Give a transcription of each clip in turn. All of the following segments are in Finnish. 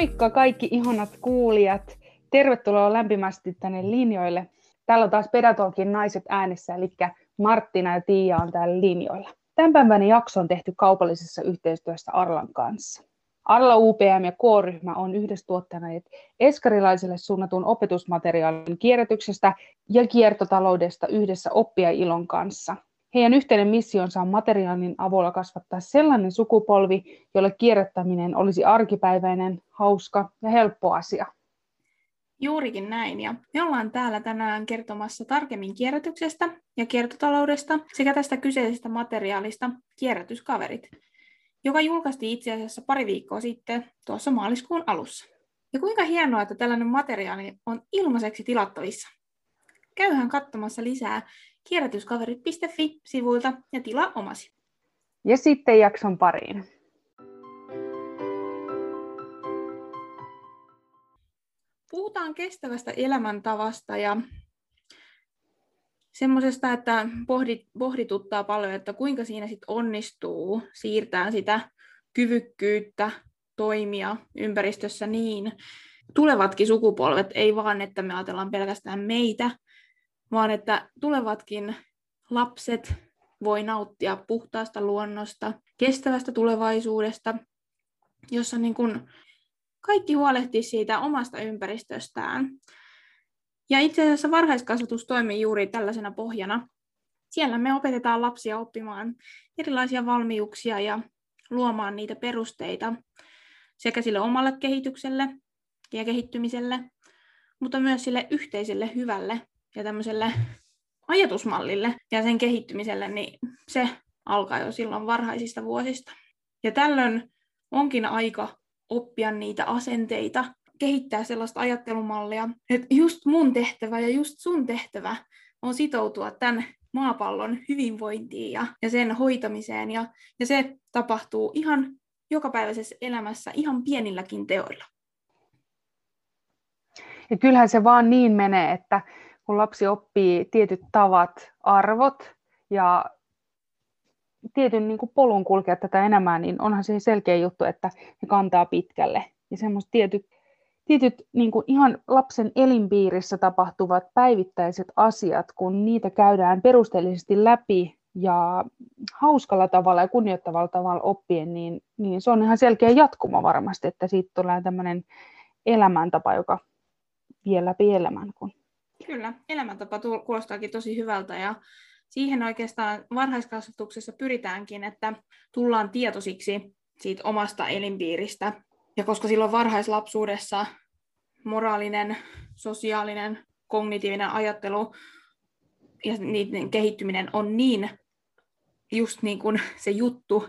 Moikka kaikki ihanat kuulijat. Tervetuloa lämpimästi tänne linjoille. Täällä on taas Pedatolkin naiset äänessä, eli Marttina ja Tiia on täällä linjoilla. Tämänpäiväinen jakso on tehty kaupallisessa yhteistyössä Arlan kanssa. Arla UPM ja K-ryhmä on yhdessä tuottaneet eskarilaisille suunnatun opetusmateriaalin kierrätyksestä ja kiertotaloudesta yhdessä oppia ilon kanssa. Heidän yhteinen missionsa on materiaalin avulla kasvattaa sellainen sukupolvi, jolle kierrättäminen olisi arkipäiväinen, hauska ja helppo asia. Juurikin näin, ja me ollaan täällä tänään kertomassa tarkemmin kierrätyksestä ja kiertotaloudesta sekä tästä kyseisestä materiaalista Kierrätyskaverit, joka julkaistiin itse asiassa pari viikkoa sitten tuossa maaliskuun alussa. Ja kuinka hienoa, että tällainen materiaali on ilmaiseksi tilattavissa. Käyhän katsomassa lisää kierrätyskaverit.fi-sivuilta ja tilaa omasi. Ja sitten jakson pariin. Puhutaan kestävästä elämäntavasta ja semmoisesta, että pohdit, pohdituttaa paljon, että kuinka siinä sit onnistuu siirtää sitä kyvykkyyttä toimia ympäristössä niin, tulevatkin sukupolvet, ei vaan, että me ajatellaan pelkästään meitä, vaan että tulevatkin lapset voi nauttia puhtaasta luonnosta, kestävästä tulevaisuudesta, jossa niin kuin kaikki huolehtii siitä omasta ympäristöstään. Ja itse asiassa varhaiskasvatus toimii juuri tällaisena pohjana. Siellä me opetetaan lapsia oppimaan erilaisia valmiuksia ja luomaan niitä perusteita sekä sille omalle kehitykselle ja kehittymiselle, mutta myös sille yhteiselle hyvälle ja tämmöiselle ajatusmallille ja sen kehittymiselle, niin se alkaa jo silloin varhaisista vuosista. Ja tällöin onkin aika oppia niitä asenteita, kehittää sellaista ajattelumallia, että just mun tehtävä ja just sun tehtävä on sitoutua tämän maapallon hyvinvointiin ja, ja sen hoitamiseen. Ja, ja se tapahtuu ihan jokapäiväisessä elämässä ihan pienilläkin teoilla. Ja kyllähän se vaan niin menee, että kun lapsi oppii tietyt tavat, arvot ja tietyn niin kuin polun kulkea tätä enemmän, niin onhan se selkeä juttu, että ne kantaa pitkälle. Ja semmoiset tietyt, tietyt niin kuin ihan lapsen elinpiirissä tapahtuvat päivittäiset asiat, kun niitä käydään perusteellisesti läpi ja hauskalla tavalla ja kunnioittavalla tavalla oppien, niin, niin se on ihan selkeä jatkuma varmasti, että siitä tulee tämmöinen elämäntapa, joka vie läpi elämän. Kun Kyllä, elämäntapa kuulostaakin tosi hyvältä ja siihen oikeastaan varhaiskasvatuksessa pyritäänkin, että tullaan tietoisiksi siitä omasta elinpiiristä. Ja koska silloin varhaislapsuudessa moraalinen, sosiaalinen, kognitiivinen ajattelu ja niiden kehittyminen on niin just niin kuin se juttu,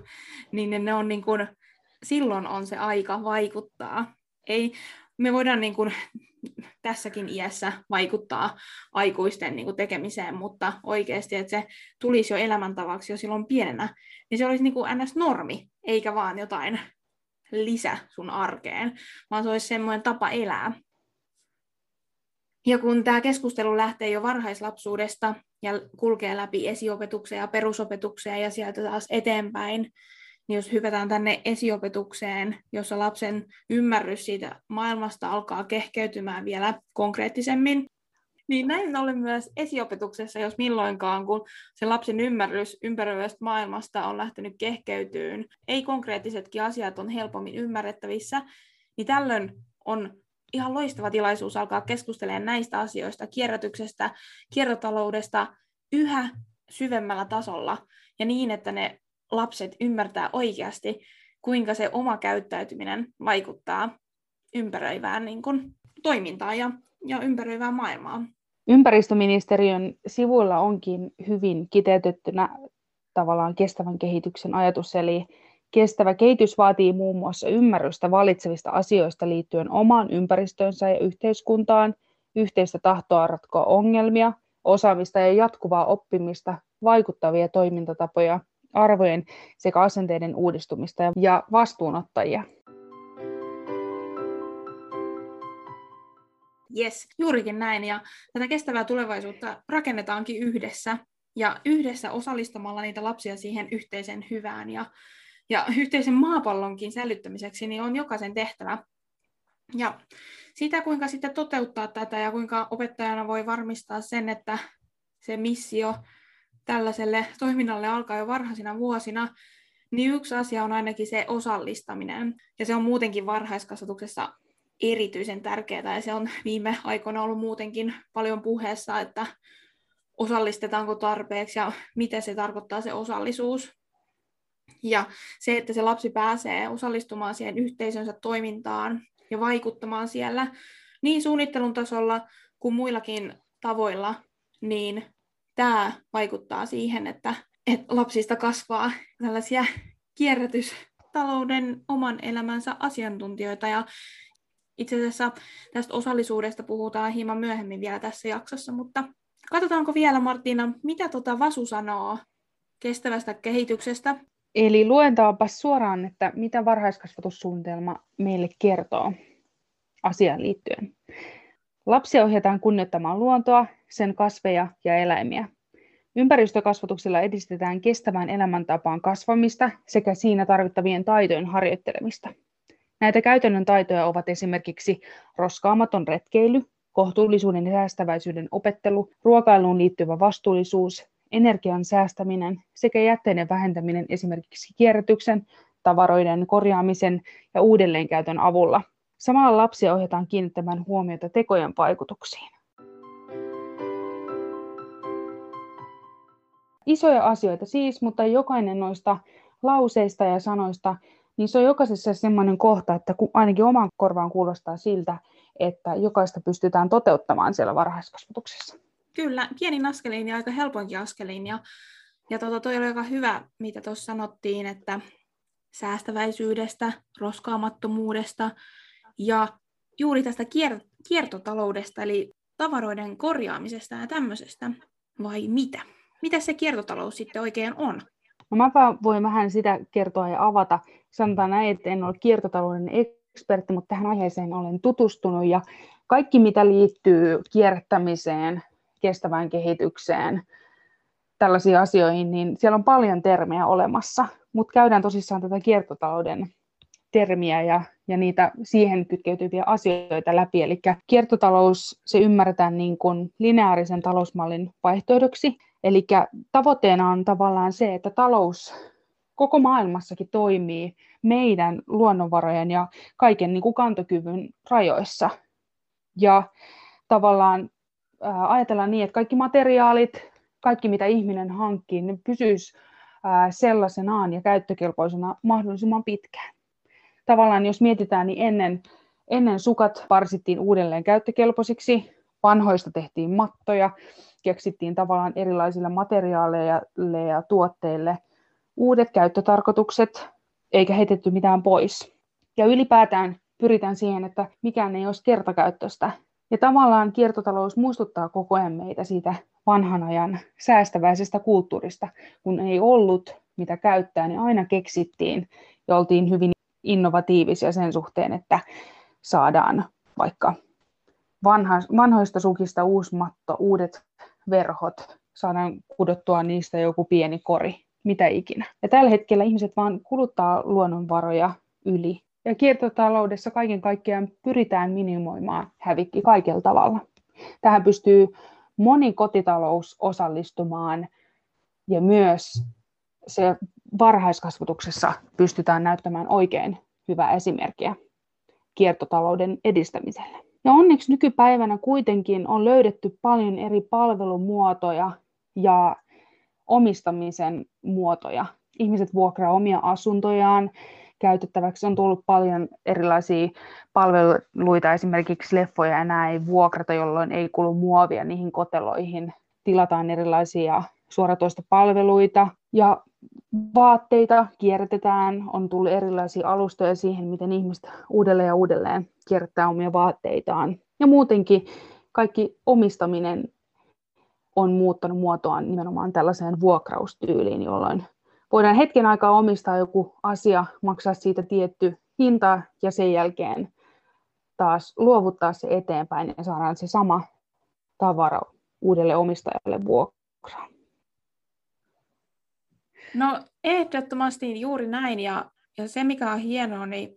niin ne on niin kuin, silloin on se aika vaikuttaa. Ei, me voidaan niin kuin tässäkin iässä vaikuttaa aikuisten niin kuin tekemiseen, mutta oikeasti, että se tulisi jo elämäntavaksi jo silloin pienenä, niin se olisi niin kuin ns-normi, eikä vaan jotain lisä sun arkeen, vaan se olisi semmoinen tapa elää. Ja kun tämä keskustelu lähtee jo varhaislapsuudesta ja kulkee läpi esiopetukseen ja perusopetukseen ja sieltä taas eteenpäin, niin jos hypätään tänne esiopetukseen, jossa lapsen ymmärrys siitä maailmasta alkaa kehkeytymään vielä konkreettisemmin, niin näin ollen myös esiopetuksessa, jos milloinkaan, kun se lapsen ymmärrys ympäröivästä maailmasta on lähtenyt kehkeytyyn, ei konkreettisetkin asiat on helpommin ymmärrettävissä, niin tällöin on ihan loistava tilaisuus alkaa keskustelemaan näistä asioista, kierrätyksestä, kiertotaloudesta yhä syvemmällä tasolla. Ja niin, että ne lapset ymmärtää oikeasti, kuinka se oma käyttäytyminen vaikuttaa ympäröivään niin kuin, toimintaan ja, ja ympäröivään maailmaan. Ympäristöministeriön sivuilla onkin hyvin kiteytettynä tavallaan kestävän kehityksen ajatus, eli kestävä kehitys vaatii muun muassa ymmärrystä valitsevista asioista liittyen omaan ympäristöönsä ja yhteiskuntaan, yhteistä tahtoa ratkoa ongelmia, osaamista ja jatkuvaa oppimista, vaikuttavia toimintatapoja arvojen sekä asenteiden uudistumista ja vastuunottajia. Yes, juurikin näin. Ja tätä kestävää tulevaisuutta rakennetaankin yhdessä ja yhdessä osallistamalla niitä lapsia siihen yhteisen hyvään ja, ja yhteisen maapallonkin säilyttämiseksi, niin on jokaisen tehtävä Ja sitä, kuinka sitten toteuttaa tätä ja kuinka opettajana voi varmistaa sen, että se missio tällaiselle toiminnalle alkaa jo varhaisina vuosina, niin yksi asia on ainakin se osallistaminen. Ja se on muutenkin varhaiskasvatuksessa erityisen tärkeää, ja se on viime aikoina ollut muutenkin paljon puheessa, että osallistetaanko tarpeeksi ja mitä se tarkoittaa se osallisuus. Ja se, että se lapsi pääsee osallistumaan siihen yhteisönsä toimintaan ja vaikuttamaan siellä niin suunnittelun tasolla kuin muillakin tavoilla, niin tämä vaikuttaa siihen, että, että lapsista kasvaa tällaisia kierrätystalouden oman elämänsä asiantuntijoita. Ja itse asiassa tästä osallisuudesta puhutaan hieman myöhemmin vielä tässä jaksossa, mutta katsotaanko vielä Martina, mitä tuota Vasu sanoo kestävästä kehityksestä Eli luentaanpa suoraan, että mitä varhaiskasvatussuunnitelma meille kertoo asiaan liittyen. Lapsia ohjataan kunnioittamaan luontoa, sen kasveja ja eläimiä. Ympäristökasvatuksella edistetään kestävään elämäntapaan kasvamista sekä siinä tarvittavien taitojen harjoittelemista. Näitä käytännön taitoja ovat esimerkiksi roskaamaton retkeily, kohtuullisuuden ja säästäväisyyden opettelu, ruokailuun liittyvä vastuullisuus, energian säästäminen sekä jätteiden vähentäminen esimerkiksi kierrätyksen, tavaroiden korjaamisen ja uudelleenkäytön avulla. Samalla lapsia ohjataan kiinnittämään huomiota tekojen vaikutuksiin. Isoja asioita siis, mutta jokainen noista lauseista ja sanoista, niin se on jokaisessa sellainen kohta, että ainakin oman korvaan kuulostaa siltä, että jokaista pystytään toteuttamaan siellä varhaiskasvatuksessa. Kyllä, pienin askelin ja aika helpoinkin askelin. Ja, ja tota, toi oli aika hyvä, mitä tuossa sanottiin, että säästäväisyydestä, roskaamattomuudesta ja juuri tästä kier- kiertotaloudesta, eli tavaroiden korjaamisesta ja tämmöisestä, vai mitä? Mitä se kiertotalous sitten oikein on? No mä voin vähän sitä kertoa ja avata. Sanotaan näin, että en ole kiertotalouden ekspertti, mutta tähän aiheeseen olen tutustunut ja kaikki mitä liittyy kierrättämiseen, kestävään kehitykseen, tällaisiin asioihin, niin siellä on paljon termejä olemassa, mutta käydään tosissaan tätä kiertotalouden termiä ja, ja niitä siihen kytkeytyviä asioita läpi. Eli kiertotalous, se ymmärretään niin kuin lineaarisen talousmallin vaihtoehdoksi. Eli tavoitteena on tavallaan se, että talous koko maailmassakin toimii meidän luonnonvarojen ja kaiken niin kuin kantokyvyn rajoissa. Ja tavallaan ajatellaan niin, että kaikki materiaalit, kaikki mitä ihminen hankkii, ne pysyisi sellaisenaan ja käyttökelpoisena mahdollisimman pitkään. Tavallaan jos mietitään, niin ennen, ennen sukat parsittiin uudelleen käyttökelpoisiksi, vanhoista tehtiin mattoja, keksittiin tavallaan erilaisille materiaaleille ja tuotteille uudet käyttötarkoitukset, eikä heitetty mitään pois. Ja ylipäätään pyritään siihen, että mikään ei olisi kertakäyttöistä, ja tavallaan kiertotalous muistuttaa koko ajan meitä siitä vanhan ajan säästäväisestä kulttuurista. Kun ei ollut mitä käyttää, niin aina keksittiin ja oltiin hyvin innovatiivisia sen suhteen, että saadaan vaikka vanha, vanhoista sukista uusi matto, uudet verhot, saadaan kudottua niistä joku pieni kori, mitä ikinä. Ja tällä hetkellä ihmiset vaan kuluttaa luonnonvaroja yli ja kiertotaloudessa kaiken kaikkiaan pyritään minimoimaan hävikki kaikella tavalla. Tähän pystyy moni kotitalous osallistumaan ja myös se varhaiskasvatuksessa pystytään näyttämään oikein hyvää esimerkkiä kiertotalouden edistämiselle. Ja onneksi nykypäivänä kuitenkin on löydetty paljon eri palvelumuotoja ja omistamisen muotoja. Ihmiset vuokraa omia asuntojaan käytettäväksi. On tullut paljon erilaisia palveluita, esimerkiksi leffoja enää ei vuokrata, jolloin ei kulu muovia niihin koteloihin. Tilataan erilaisia suoratoistopalveluita ja vaatteita kierrätetään. On tullut erilaisia alustoja siihen, miten ihmiset uudelleen ja uudelleen kierrättää omia vaatteitaan. Ja muutenkin kaikki omistaminen on muuttanut muotoaan nimenomaan tällaiseen vuokraustyyliin, jolloin voidaan hetken aikaa omistaa joku asia, maksaa siitä tietty hinta ja sen jälkeen taas luovuttaa se eteenpäin ja saadaan se sama tavara uudelle omistajalle vuokraan. No ehdottomasti juuri näin ja, ja se mikä on hienoa, niin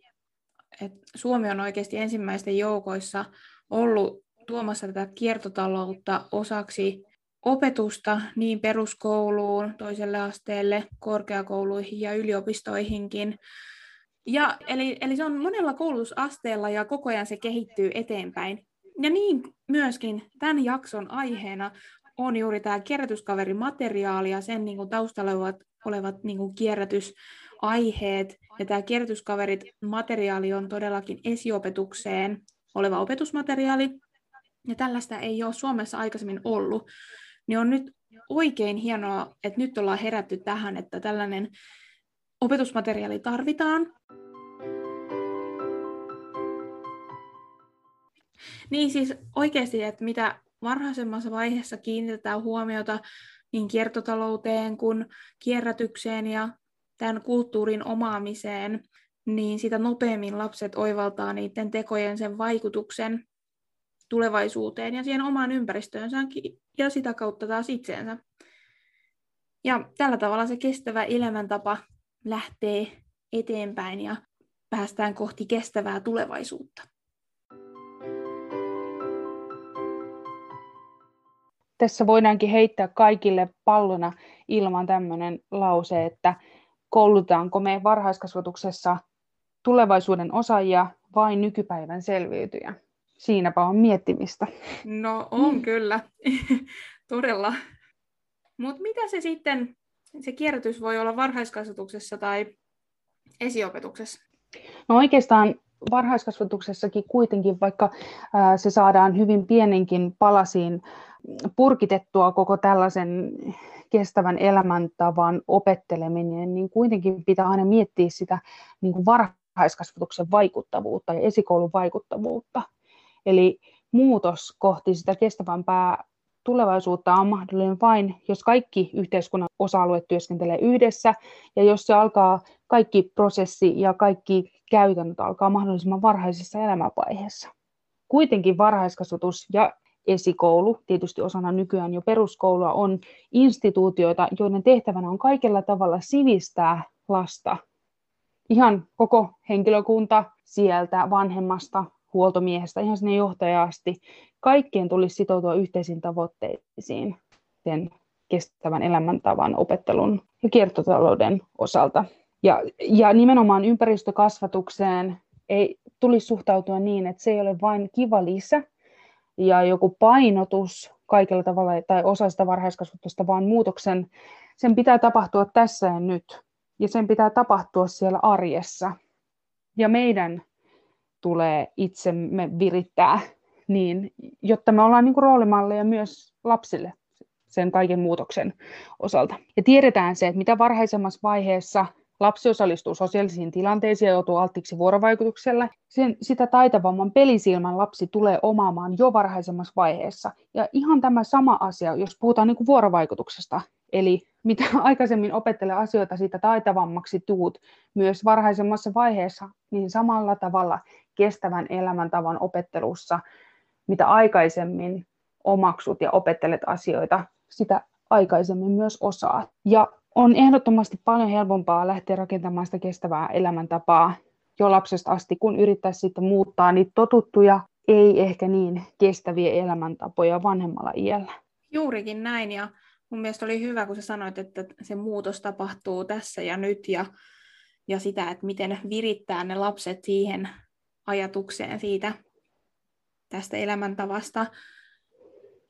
että Suomi on oikeasti ensimmäisten joukoissa ollut tuomassa tätä kiertotaloutta osaksi opetusta niin peruskouluun, toiselle asteelle, korkeakouluihin ja yliopistoihinkin. Ja, eli, eli se on monella koulutusasteella ja koko ajan se kehittyy eteenpäin. Ja niin myöskin tämän jakson aiheena on juuri tämä kierrätyskaverimateriaali ja sen niin kuin taustalla olevat, olevat niin kuin kierrätysaiheet. Ja tämä kierrätyskaverit materiaali on todellakin esiopetukseen oleva opetusmateriaali. Ja tällaista ei ole Suomessa aikaisemmin ollut. Niin on nyt oikein hienoa, että nyt ollaan herätty tähän, että tällainen opetusmateriaali tarvitaan. Niin siis oikeasti, että mitä varhaisemmassa vaiheessa kiinnitetään huomiota niin kiertotalouteen kuin kierrätykseen ja tämän kulttuurin omaamiseen, niin sitä nopeammin lapset oivaltaa niiden tekojen sen vaikutuksen tulevaisuuteen ja siihen omaan ympäristöönsäkin ja sitä kautta taas itseensä. Ja tällä tavalla se kestävä elämäntapa lähtee eteenpäin ja päästään kohti kestävää tulevaisuutta. Tässä voidaankin heittää kaikille pallona ilman tämmöinen lause, että koulutaanko me varhaiskasvatuksessa tulevaisuuden osaajia vai nykypäivän selviytyjä. Siinäpä on miettimistä. No on kyllä, todella. Mutta mitä se sitten, se kierrätys voi olla varhaiskasvatuksessa tai esiopetuksessa? No oikeastaan varhaiskasvatuksessakin kuitenkin, vaikka se saadaan hyvin pienenkin palasiin purkitettua koko tällaisen kestävän elämäntavan opetteleminen, niin kuitenkin pitää aina miettiä sitä niin kuin varhaiskasvatuksen vaikuttavuutta ja esikoulun vaikuttavuutta. Eli muutos kohti sitä kestävämpää tulevaisuutta on mahdollinen vain, jos kaikki yhteiskunnan osa-alueet työskentelee yhdessä ja jos se alkaa, kaikki prosessi ja kaikki käytännöt alkaa mahdollisimman varhaisessa elämänvaiheessa. Kuitenkin varhaiskasvatus ja esikoulu, tietysti osana nykyään jo peruskoulua, on instituutioita, joiden tehtävänä on kaikella tavalla sivistää lasta. Ihan koko henkilökunta sieltä vanhemmasta huoltomiehestä ihan sinne johtajaan asti. Kaikkien tulisi sitoutua yhteisiin tavoitteisiin sen kestävän elämäntavan opettelun ja kiertotalouden osalta. Ja, ja nimenomaan ympäristökasvatukseen ei tulisi suhtautua niin, että se ei ole vain kiva lisä ja joku painotus kaikella tavalla tai osa sitä varhaiskasvatusta, vaan muutoksen sen pitää tapahtua tässä ja nyt. Ja sen pitää tapahtua siellä arjessa. Ja meidän tulee itsemme virittää niin, jotta me ollaan niin roolimalleja myös lapsille sen kaiken muutoksen osalta. Ja tiedetään se, että mitä varhaisemmassa vaiheessa lapsi osallistuu sosiaalisiin tilanteisiin ja joutuu alttiiksi vuorovaikutukselle, sen, sitä taitavamman pelisilmän lapsi tulee omaamaan jo varhaisemmassa vaiheessa. Ja ihan tämä sama asia, jos puhutaan niin vuorovaikutuksesta, eli mitä aikaisemmin opettelee asioita, siitä taitavammaksi tuut myös varhaisemmassa vaiheessa, niin samalla tavalla kestävän elämäntavan opettelussa, mitä aikaisemmin omaksut ja opettelet asioita, sitä aikaisemmin myös osaat. Ja on ehdottomasti paljon helpompaa lähteä rakentamaan sitä kestävää elämäntapaa jo lapsesta asti, kun yrittäisi sitten muuttaa niitä totuttuja, ei ehkä niin kestäviä elämäntapoja vanhemmalla iällä. Juurikin näin, ja mun mielestä oli hyvä, kun sä sanoit, että se muutos tapahtuu tässä ja nyt, ja, ja sitä, että miten virittää ne lapset siihen ajatukseen siitä tästä elämäntavasta,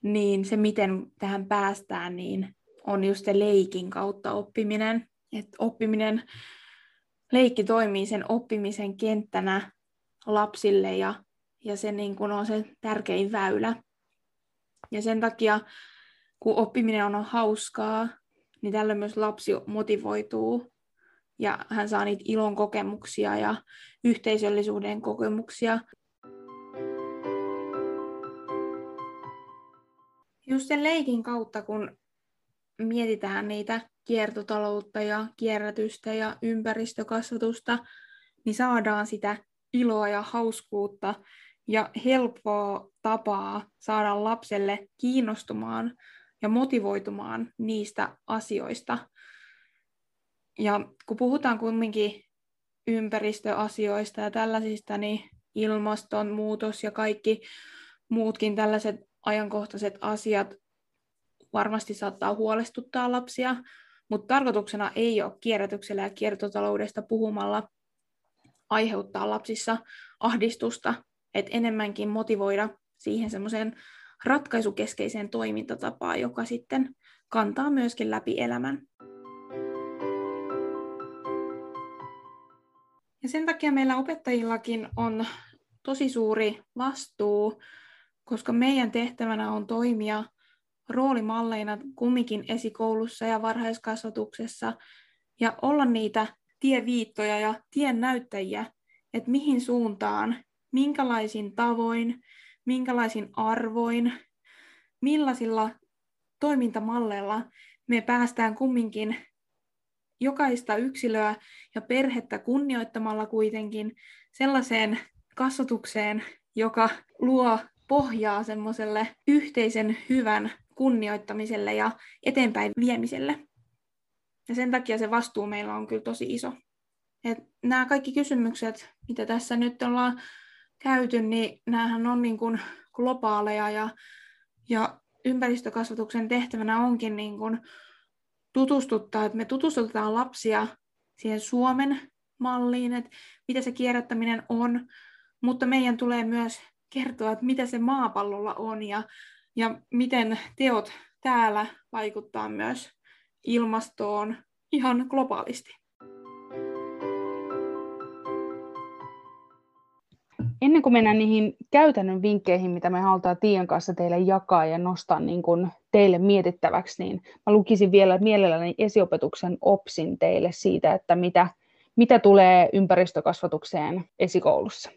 niin se, miten tähän päästään, niin on just se leikin kautta oppiminen. Että oppiminen, leikki toimii sen oppimisen kenttänä lapsille ja, ja se niin kuin on se tärkein väylä. Ja sen takia, kun oppiminen on hauskaa, niin tällä myös lapsi motivoituu ja hän saa niitä ilon kokemuksia ja yhteisöllisyyden kokemuksia. Just sen leikin kautta, kun mietitään niitä kiertotaloutta ja kierrätystä ja ympäristökasvatusta, niin saadaan sitä iloa ja hauskuutta ja helppoa tapaa saada lapselle kiinnostumaan ja motivoitumaan niistä asioista. Ja kun puhutaan kuitenkin ympäristöasioista ja tällaisista, niin ilmastonmuutos ja kaikki muutkin tällaiset ajankohtaiset asiat varmasti saattaa huolestuttaa lapsia, mutta tarkoituksena ei ole kierrätyksellä ja kiertotaloudesta puhumalla aiheuttaa lapsissa ahdistusta, että enemmänkin motivoida siihen semmoiseen ratkaisukeskeiseen toimintatapaan, joka sitten kantaa myöskin läpi elämän. Ja sen takia meillä opettajillakin on tosi suuri vastuu, koska meidän tehtävänä on toimia roolimalleina kumminkin esikoulussa ja varhaiskasvatuksessa ja olla niitä tieviittoja ja tien näyttäjiä, että mihin suuntaan, minkälaisin tavoin, minkälaisin arvoin, millaisilla toimintamalleilla me päästään kumminkin jokaista yksilöä ja perhettä kunnioittamalla kuitenkin sellaiseen kasvatukseen, joka luo pohjaa semmoiselle yhteisen hyvän kunnioittamiselle ja eteenpäin viemiselle. Ja sen takia se vastuu meillä on kyllä tosi iso. Et nämä kaikki kysymykset, mitä tässä nyt ollaan käyty, niin näähän on niin kuin globaaleja ja, ja ympäristökasvatuksen tehtävänä onkin niin kuin tutustuttaa, että me tutustutetaan lapsia siihen Suomen malliin, että mitä se kierrättäminen on, mutta meidän tulee myös kertoa, että mitä se maapallolla on ja, ja miten teot täällä vaikuttaa myös ilmastoon ihan globaalisti. Ennen kuin mennään niihin käytännön vinkkeihin, mitä me halutaan Tiian kanssa teille jakaa ja nostaa niin kuin teille mietittäväksi, niin mä lukisin vielä mielelläni esiopetuksen opsin teille siitä, että mitä, mitä tulee ympäristökasvatukseen esikoulussa.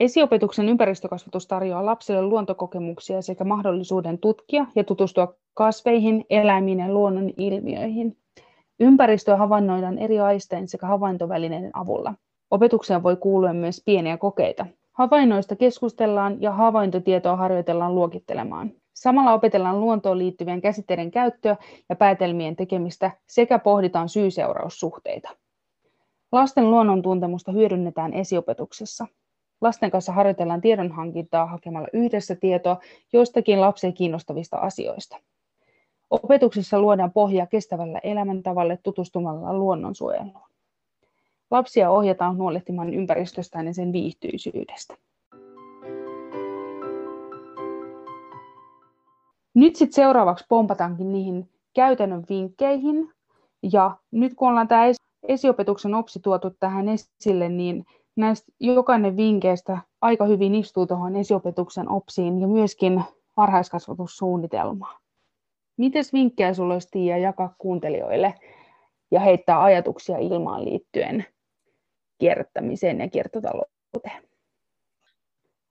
Esiopetuksen ympäristökasvatus tarjoaa lapsille luontokokemuksia sekä mahdollisuuden tutkia ja tutustua kasveihin, eläimiin ja luonnon ilmiöihin. Ympäristöä havainnoidaan eri aistein sekä havaintovälineiden avulla. Opetukseen voi kuulua myös pieniä kokeita. Havainnoista keskustellaan ja havaintotietoa harjoitellaan luokittelemaan. Samalla opetellaan luontoon liittyvien käsitteiden käyttöä ja päätelmien tekemistä sekä pohditaan syy-seuraussuhteita. Lasten luonnon tuntemusta hyödynnetään esiopetuksessa. Lasten kanssa harjoitellaan tiedonhankintaa hakemalla yhdessä tietoa joistakin lapsia kiinnostavista asioista. Opetuksessa luodaan pohjaa kestävällä elämäntavalle tutustumalla luonnonsuojeluun. Lapsia ohjataan huolehtimaan ympäristöstään ja sen viihtyisyydestä. Nyt sitten seuraavaksi pompataankin niihin käytännön vinkkeihin. Ja nyt kun ollaan tämä esiopetuksen opsi tuotu tähän esille, niin näistä jokainen vinkkeistä aika hyvin istuu tuohon esiopetuksen opsiin ja myöskin varhaiskasvatussuunnitelmaan. Mites vinkkejä sinulla olisi Tiia jakaa kuuntelijoille ja heittää ajatuksia ilmaan liittyen kierrättämiseen ja kiertotalouteen?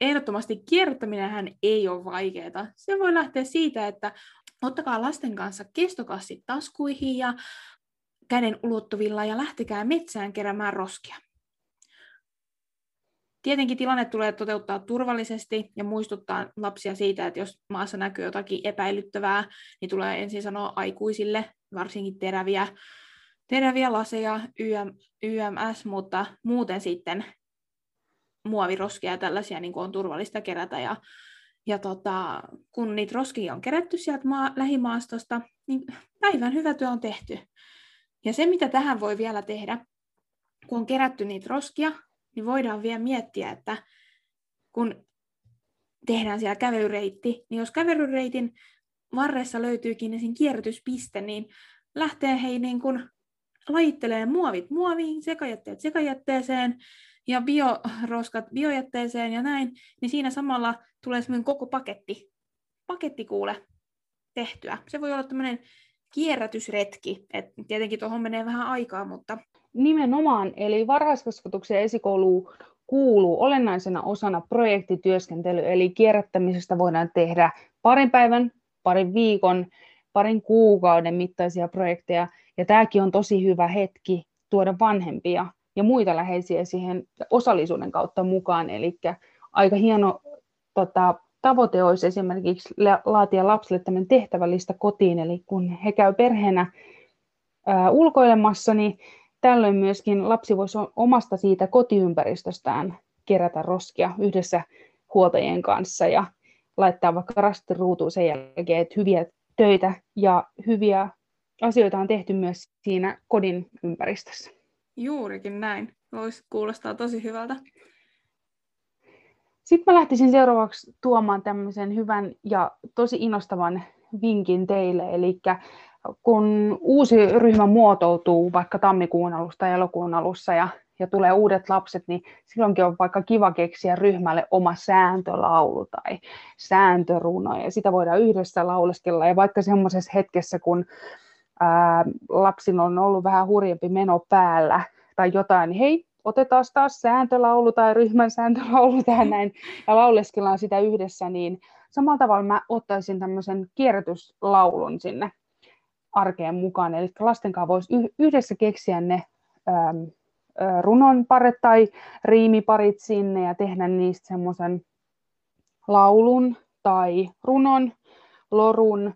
Ehdottomasti kierrättäminenhän ei ole vaikeaa. Se voi lähteä siitä, että ottakaa lasten kanssa kestokassit taskuihin ja käden ulottuvilla ja lähtekää metsään keräämään roskia. Tietenkin tilanne tulee toteuttaa turvallisesti ja muistuttaa lapsia siitä, että jos maassa näkyy jotakin epäilyttävää, niin tulee ensin sanoa aikuisille, varsinkin teräviä, teräviä laseja, YM, YMS, mutta muuten sitten muoviroskia ja tällaisia niin on turvallista kerätä. Ja, ja tota, kun niitä roskia on kerätty sieltä maa, lähimaastosta, niin päivän hyvä työ on tehty. Ja se, mitä tähän voi vielä tehdä, kun on kerätty niitä roskia, niin voidaan vielä miettiä, että kun tehdään siellä kävelyreitti, niin jos kävelyreitin varressa löytyykin esim. kierrätyspiste, niin lähtee hei niin kuin lajittelee muovit muoviin, sekajätteet sekajätteeseen ja bioroskat biojätteeseen ja näin, niin siinä samalla tulee semmoinen koko paketti, paketti kuule tehtyä. Se voi olla tämmöinen kierrätysretki, että tietenkin tuohon menee vähän aikaa, mutta Nimenomaan, eli varhaiskasvatuksen ja kuuluu olennaisena osana projektityöskentely, eli kierrättämisestä voidaan tehdä parin päivän, parin viikon, parin kuukauden mittaisia projekteja, ja tämäkin on tosi hyvä hetki tuoda vanhempia ja muita läheisiä siihen osallisuuden kautta mukaan, eli aika hieno tota, tavoite olisi esimerkiksi laatia lapsille tämmöinen tehtävällistä kotiin, eli kun he käy perheenä ää, ulkoilemassa, niin tällöin myöskin lapsi voisi omasta siitä kotiympäristöstään kerätä roskia yhdessä huoltajien kanssa ja laittaa vaikka rastin ruutuun sen jälkeen, että hyviä töitä ja hyviä asioita on tehty myös siinä kodin ympäristössä. Juurikin näin. Voisi kuulostaa tosi hyvältä. Sitten mä lähtisin seuraavaksi tuomaan tämmöisen hyvän ja tosi innostavan vinkin teille. Eli kun uusi ryhmä muotoutuu vaikka tammikuun alusta tai elokuun alussa ja, ja tulee uudet lapset, niin silloinkin on vaikka kiva keksiä ryhmälle oma sääntölaulu tai sääntöruno ja sitä voidaan yhdessä lauleskella. Ja vaikka semmoisessa hetkessä, kun ää, on ollut vähän hurjempi meno päällä tai jotain, niin hei, otetaan taas sääntölaulu tai ryhmän sääntölaulu tähän näin ja lauleskellaan sitä yhdessä, niin samalla tavalla mä ottaisin tämmöisen kierrätyslaulun sinne arkeen mukaan. Eli lasten kanssa voisi yhdessä keksiä ne ähm, runonparet tai riimiparit sinne ja tehdä niistä semmoisen laulun tai runon, lorun,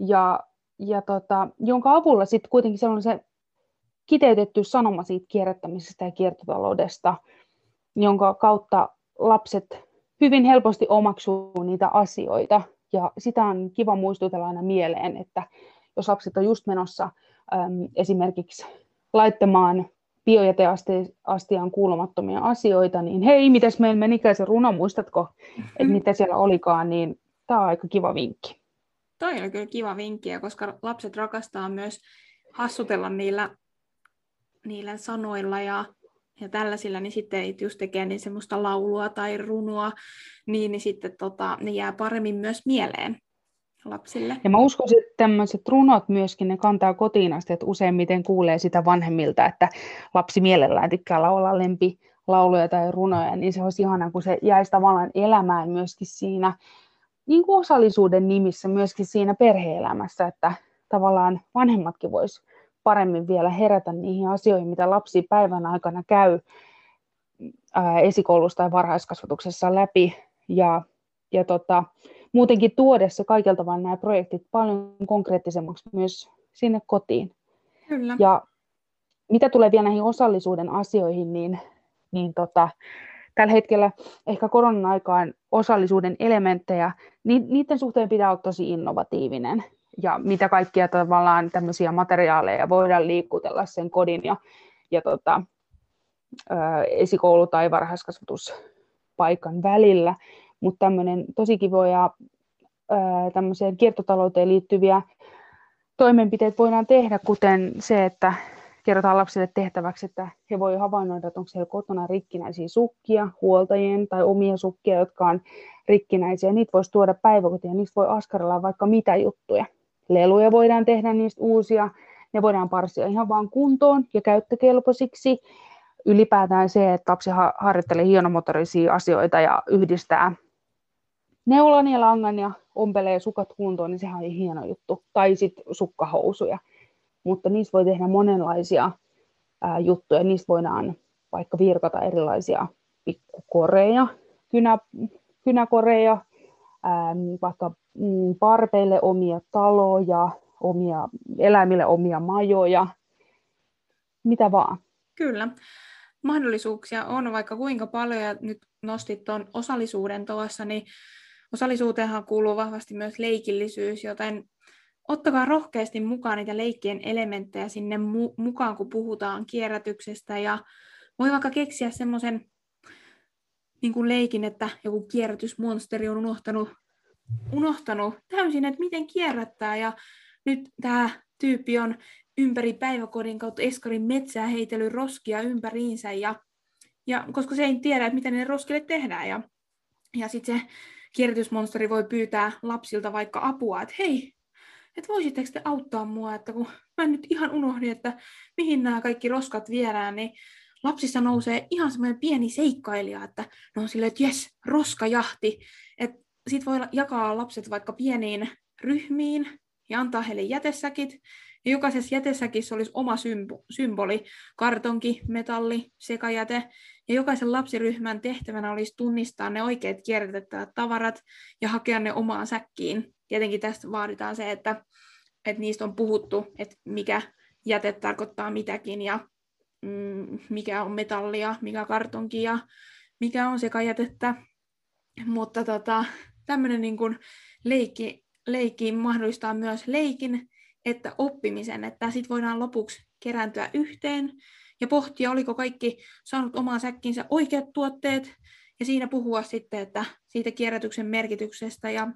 ja, ja tota, jonka avulla sitten kuitenkin se on se kiteytetty sanoma siitä kierrättämisestä ja kiertotaloudesta, jonka kautta lapset hyvin helposti omaksuu niitä asioita. Ja sitä on kiva muistutella aina mieleen, että jos lapset on just menossa äm, esimerkiksi laittamaan biojäteastiaan kuulumattomia asioita, niin hei, mitäs meillä menikään se runo, muistatko, että mitä siellä olikaan, niin tämä on aika kiva vinkki. Toi on kyllä kiva vinkki, koska lapset rakastaa myös hassutella niillä niillä sanoilla ja, ja tällaisilla, niin sitten just tekee niin semmoista laulua tai runoa, niin, niin sitten tota, ne jää paremmin myös mieleen lapsille. Ja mä uskon, että tämmöiset runot myöskin, ne kantaa kotiin asti, että useimmiten kuulee sitä vanhemmilta, että lapsi mielellään tykkää laulaa lempi lauluja tai runoja, niin se olisi ihana, kun se jäisi tavallaan elämään myöskin siinä niin kuin osallisuuden nimissä, myöskin siinä perheelämässä, että tavallaan vanhemmatkin vois paremmin vielä herätä niihin asioihin, mitä lapsi päivän aikana käy esikoulussa tai varhaiskasvatuksessa läpi. Ja, ja tota, muutenkin tuodessa kaikilta vaan nämä projektit paljon konkreettisemmaksi myös sinne kotiin. Kyllä. Ja mitä tulee vielä näihin osallisuuden asioihin, niin, niin tota, tällä hetkellä ehkä koronan aikaan osallisuuden elementtejä, niin niiden suhteen pitää olla tosi innovatiivinen ja mitä kaikkia tavallaan tämmöisiä materiaaleja voidaan liikutella sen kodin ja, ja tota, esikoulu- tai varhaiskasvatuspaikan välillä. Mutta tämmöinen tosi kivoja tämmöiseen kiertotalouteen liittyviä toimenpiteitä voidaan tehdä, kuten se, että kerrotaan lapsille tehtäväksi, että he voivat havainnoida, että onko siellä kotona rikkinäisiä sukkia, huoltajien tai omia sukkia, jotka on rikkinäisiä. Niitä voisi tuoda päiväkotiin ja niistä voi askarella vaikka mitä juttuja leluja voidaan tehdä niistä uusia, ne voidaan parsia ihan vaan kuntoon ja käyttökelpoisiksi. Ylipäätään se, että lapsi harjoittelee hienomotorisia asioita ja yhdistää neulan ja langan ja ompelee sukat kuntoon, niin sehän on hieno juttu. Tai sitten sukkahousuja. Mutta niistä voi tehdä monenlaisia ää, juttuja. Niistä voidaan vaikka virkata erilaisia pikkukoreja, kynä, kynäkoreja, ää, vaikka mm, parpeille omia taloja, omia, eläimille omia majoja, mitä vaan. Kyllä. Mahdollisuuksia on vaikka kuinka paljon, ja nyt nostit tuon osallisuuden tuossa, niin osallisuuteenhan kuuluu vahvasti myös leikillisyys, joten ottakaa rohkeasti mukaan niitä leikkien elementtejä sinne mu- mukaan, kun puhutaan kierrätyksestä, ja voi vaikka keksiä semmoisen niin leikin, että joku kierrätysmonsteri on unohtanut unohtanut täysin, että miten kierrättää. Ja nyt tämä tyyppi on ympäri päiväkodin kautta Eskarin metsää heitellyt roskia ympäriinsä. Ja, ja koska se ei tiedä, että miten ne roskille tehdään. Ja, ja sitten se kierrätysmonsteri voi pyytää lapsilta vaikka apua, että hei, että voisitteko te auttaa mua, että kun mä nyt ihan unohdin, että mihin nämä kaikki roskat viedään, niin lapsissa nousee ihan semmoinen pieni seikkailija, että ne on silleen, että jes, roskajahti, että sitten voi jakaa lapset vaikka pieniin ryhmiin ja antaa heille jätesäkit. Ja jokaisessa jätesäkissä olisi oma symboli, kartonki, metalli, sekajäte. Ja jokaisen lapsiryhmän tehtävänä olisi tunnistaa ne oikeat kierrätettävät tavarat ja hakea ne omaan säkkiin. Tietenkin tästä vaaditaan se, että, että niistä on puhuttu, että mikä jäte tarkoittaa mitäkin ja mm, mikä on metallia, mikä kartonki ja mikä on sekajätettä. Mutta tota, tämmöinen niin kuin leikki, leikki mahdollistaa myös leikin että oppimisen, että sitten voidaan lopuksi kerääntyä yhteen ja pohtia, oliko kaikki saanut omaan säkkinsä oikeat tuotteet, ja siinä puhua sitten, että siitä kierrätyksen merkityksestä ja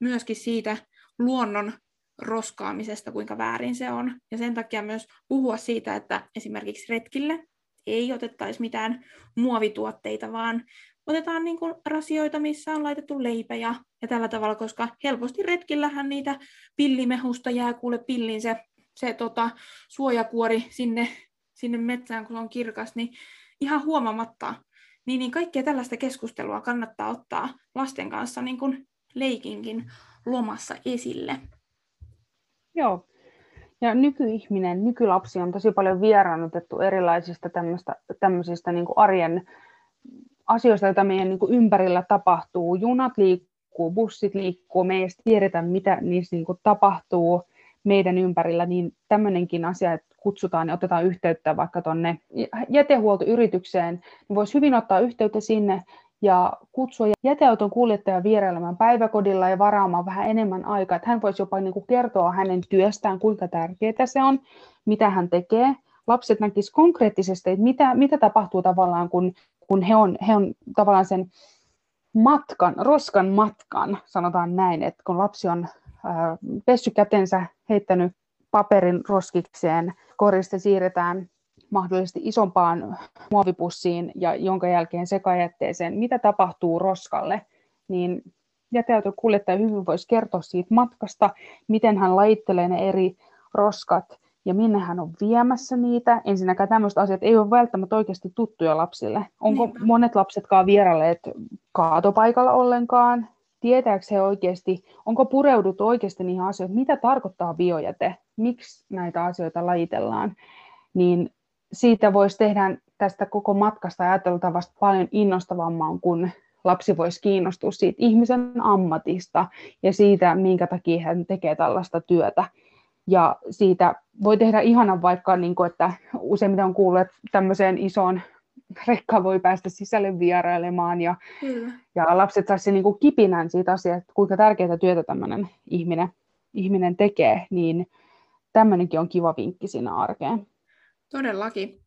myöskin siitä luonnon roskaamisesta, kuinka väärin se on. Ja sen takia myös puhua siitä, että esimerkiksi retkille ei otettaisi mitään muovituotteita, vaan otetaan niin kuin rasioita, missä on laitettu leipä ja, ja tällä tavalla, koska helposti retkillähän niitä pillimehusta jää kuule pillin se, se tota, suojakuori sinne, sinne metsään, kun se on kirkas, niin ihan huomaamatta. Niin, niin kaikkea tällaista keskustelua kannattaa ottaa lasten kanssa niin kuin leikinkin lomassa esille. Joo. Ja nykyihminen, nykylapsi on tosi paljon vieraannutettu erilaisista tämmöisistä niin arjen asioista, joita meidän niin kuin ympärillä tapahtuu. Junat liikkuu, bussit liikkuu, me ei edes tiedetä, mitä niissä niin kuin tapahtuu meidän ympärillä, niin tämmöinenkin asia, että kutsutaan ja otetaan yhteyttä vaikka tuonne jätehuoltoyritykseen, niin voisi hyvin ottaa yhteyttä sinne ja kutsua jäteauton kuljettajan vierailemaan päiväkodilla ja varaamaan vähän enemmän aikaa, että hän voisi jopa niin kuin kertoa hänen työstään, kuinka tärkeää se on, mitä hän tekee. Lapset näkisivät konkreettisesti, että mitä, mitä tapahtuu tavallaan, kun kun he on, he on tavallaan sen matkan, roskan matkan, sanotaan näin, että kun lapsi on pessy kätensä, heittänyt paperin roskikseen, koriste siirretään mahdollisesti isompaan muovipussiin ja jonka jälkeen sekajätteeseen, mitä tapahtuu roskalle, niin jäteauton kuljettaja hyvin voisi kertoa siitä matkasta, miten hän lajittelee ne eri roskat ja minne hän on viemässä niitä. Ensinnäkään tämmöiset asiat ei ole välttämättä oikeasti tuttuja lapsille. Onko Niinpä. monet lapsetkaan vierailleet kaatopaikalla ollenkaan? Tietääkö he oikeasti, onko pureuduttu oikeasti niihin asioihin, mitä tarkoittaa biojäte, miksi näitä asioita lajitellaan, niin siitä voisi tehdä tästä koko matkasta ajateltavasta paljon innostavamman, kun lapsi voisi kiinnostua siitä ihmisen ammatista ja siitä, minkä takia hän tekee tällaista työtä. Ja siitä voi tehdä ihanan vaikka, niin kuin, että useimmiten on kuullut, että tämmöiseen isoon rekkaan voi päästä sisälle vierailemaan ja, mm. ja lapset saisi niin kipinän siitä asiasta, että kuinka tärkeää työtä tämmöinen ihminen, ihminen tekee, niin tämmöinenkin on kiva vinkki siinä arkeen. Todellakin.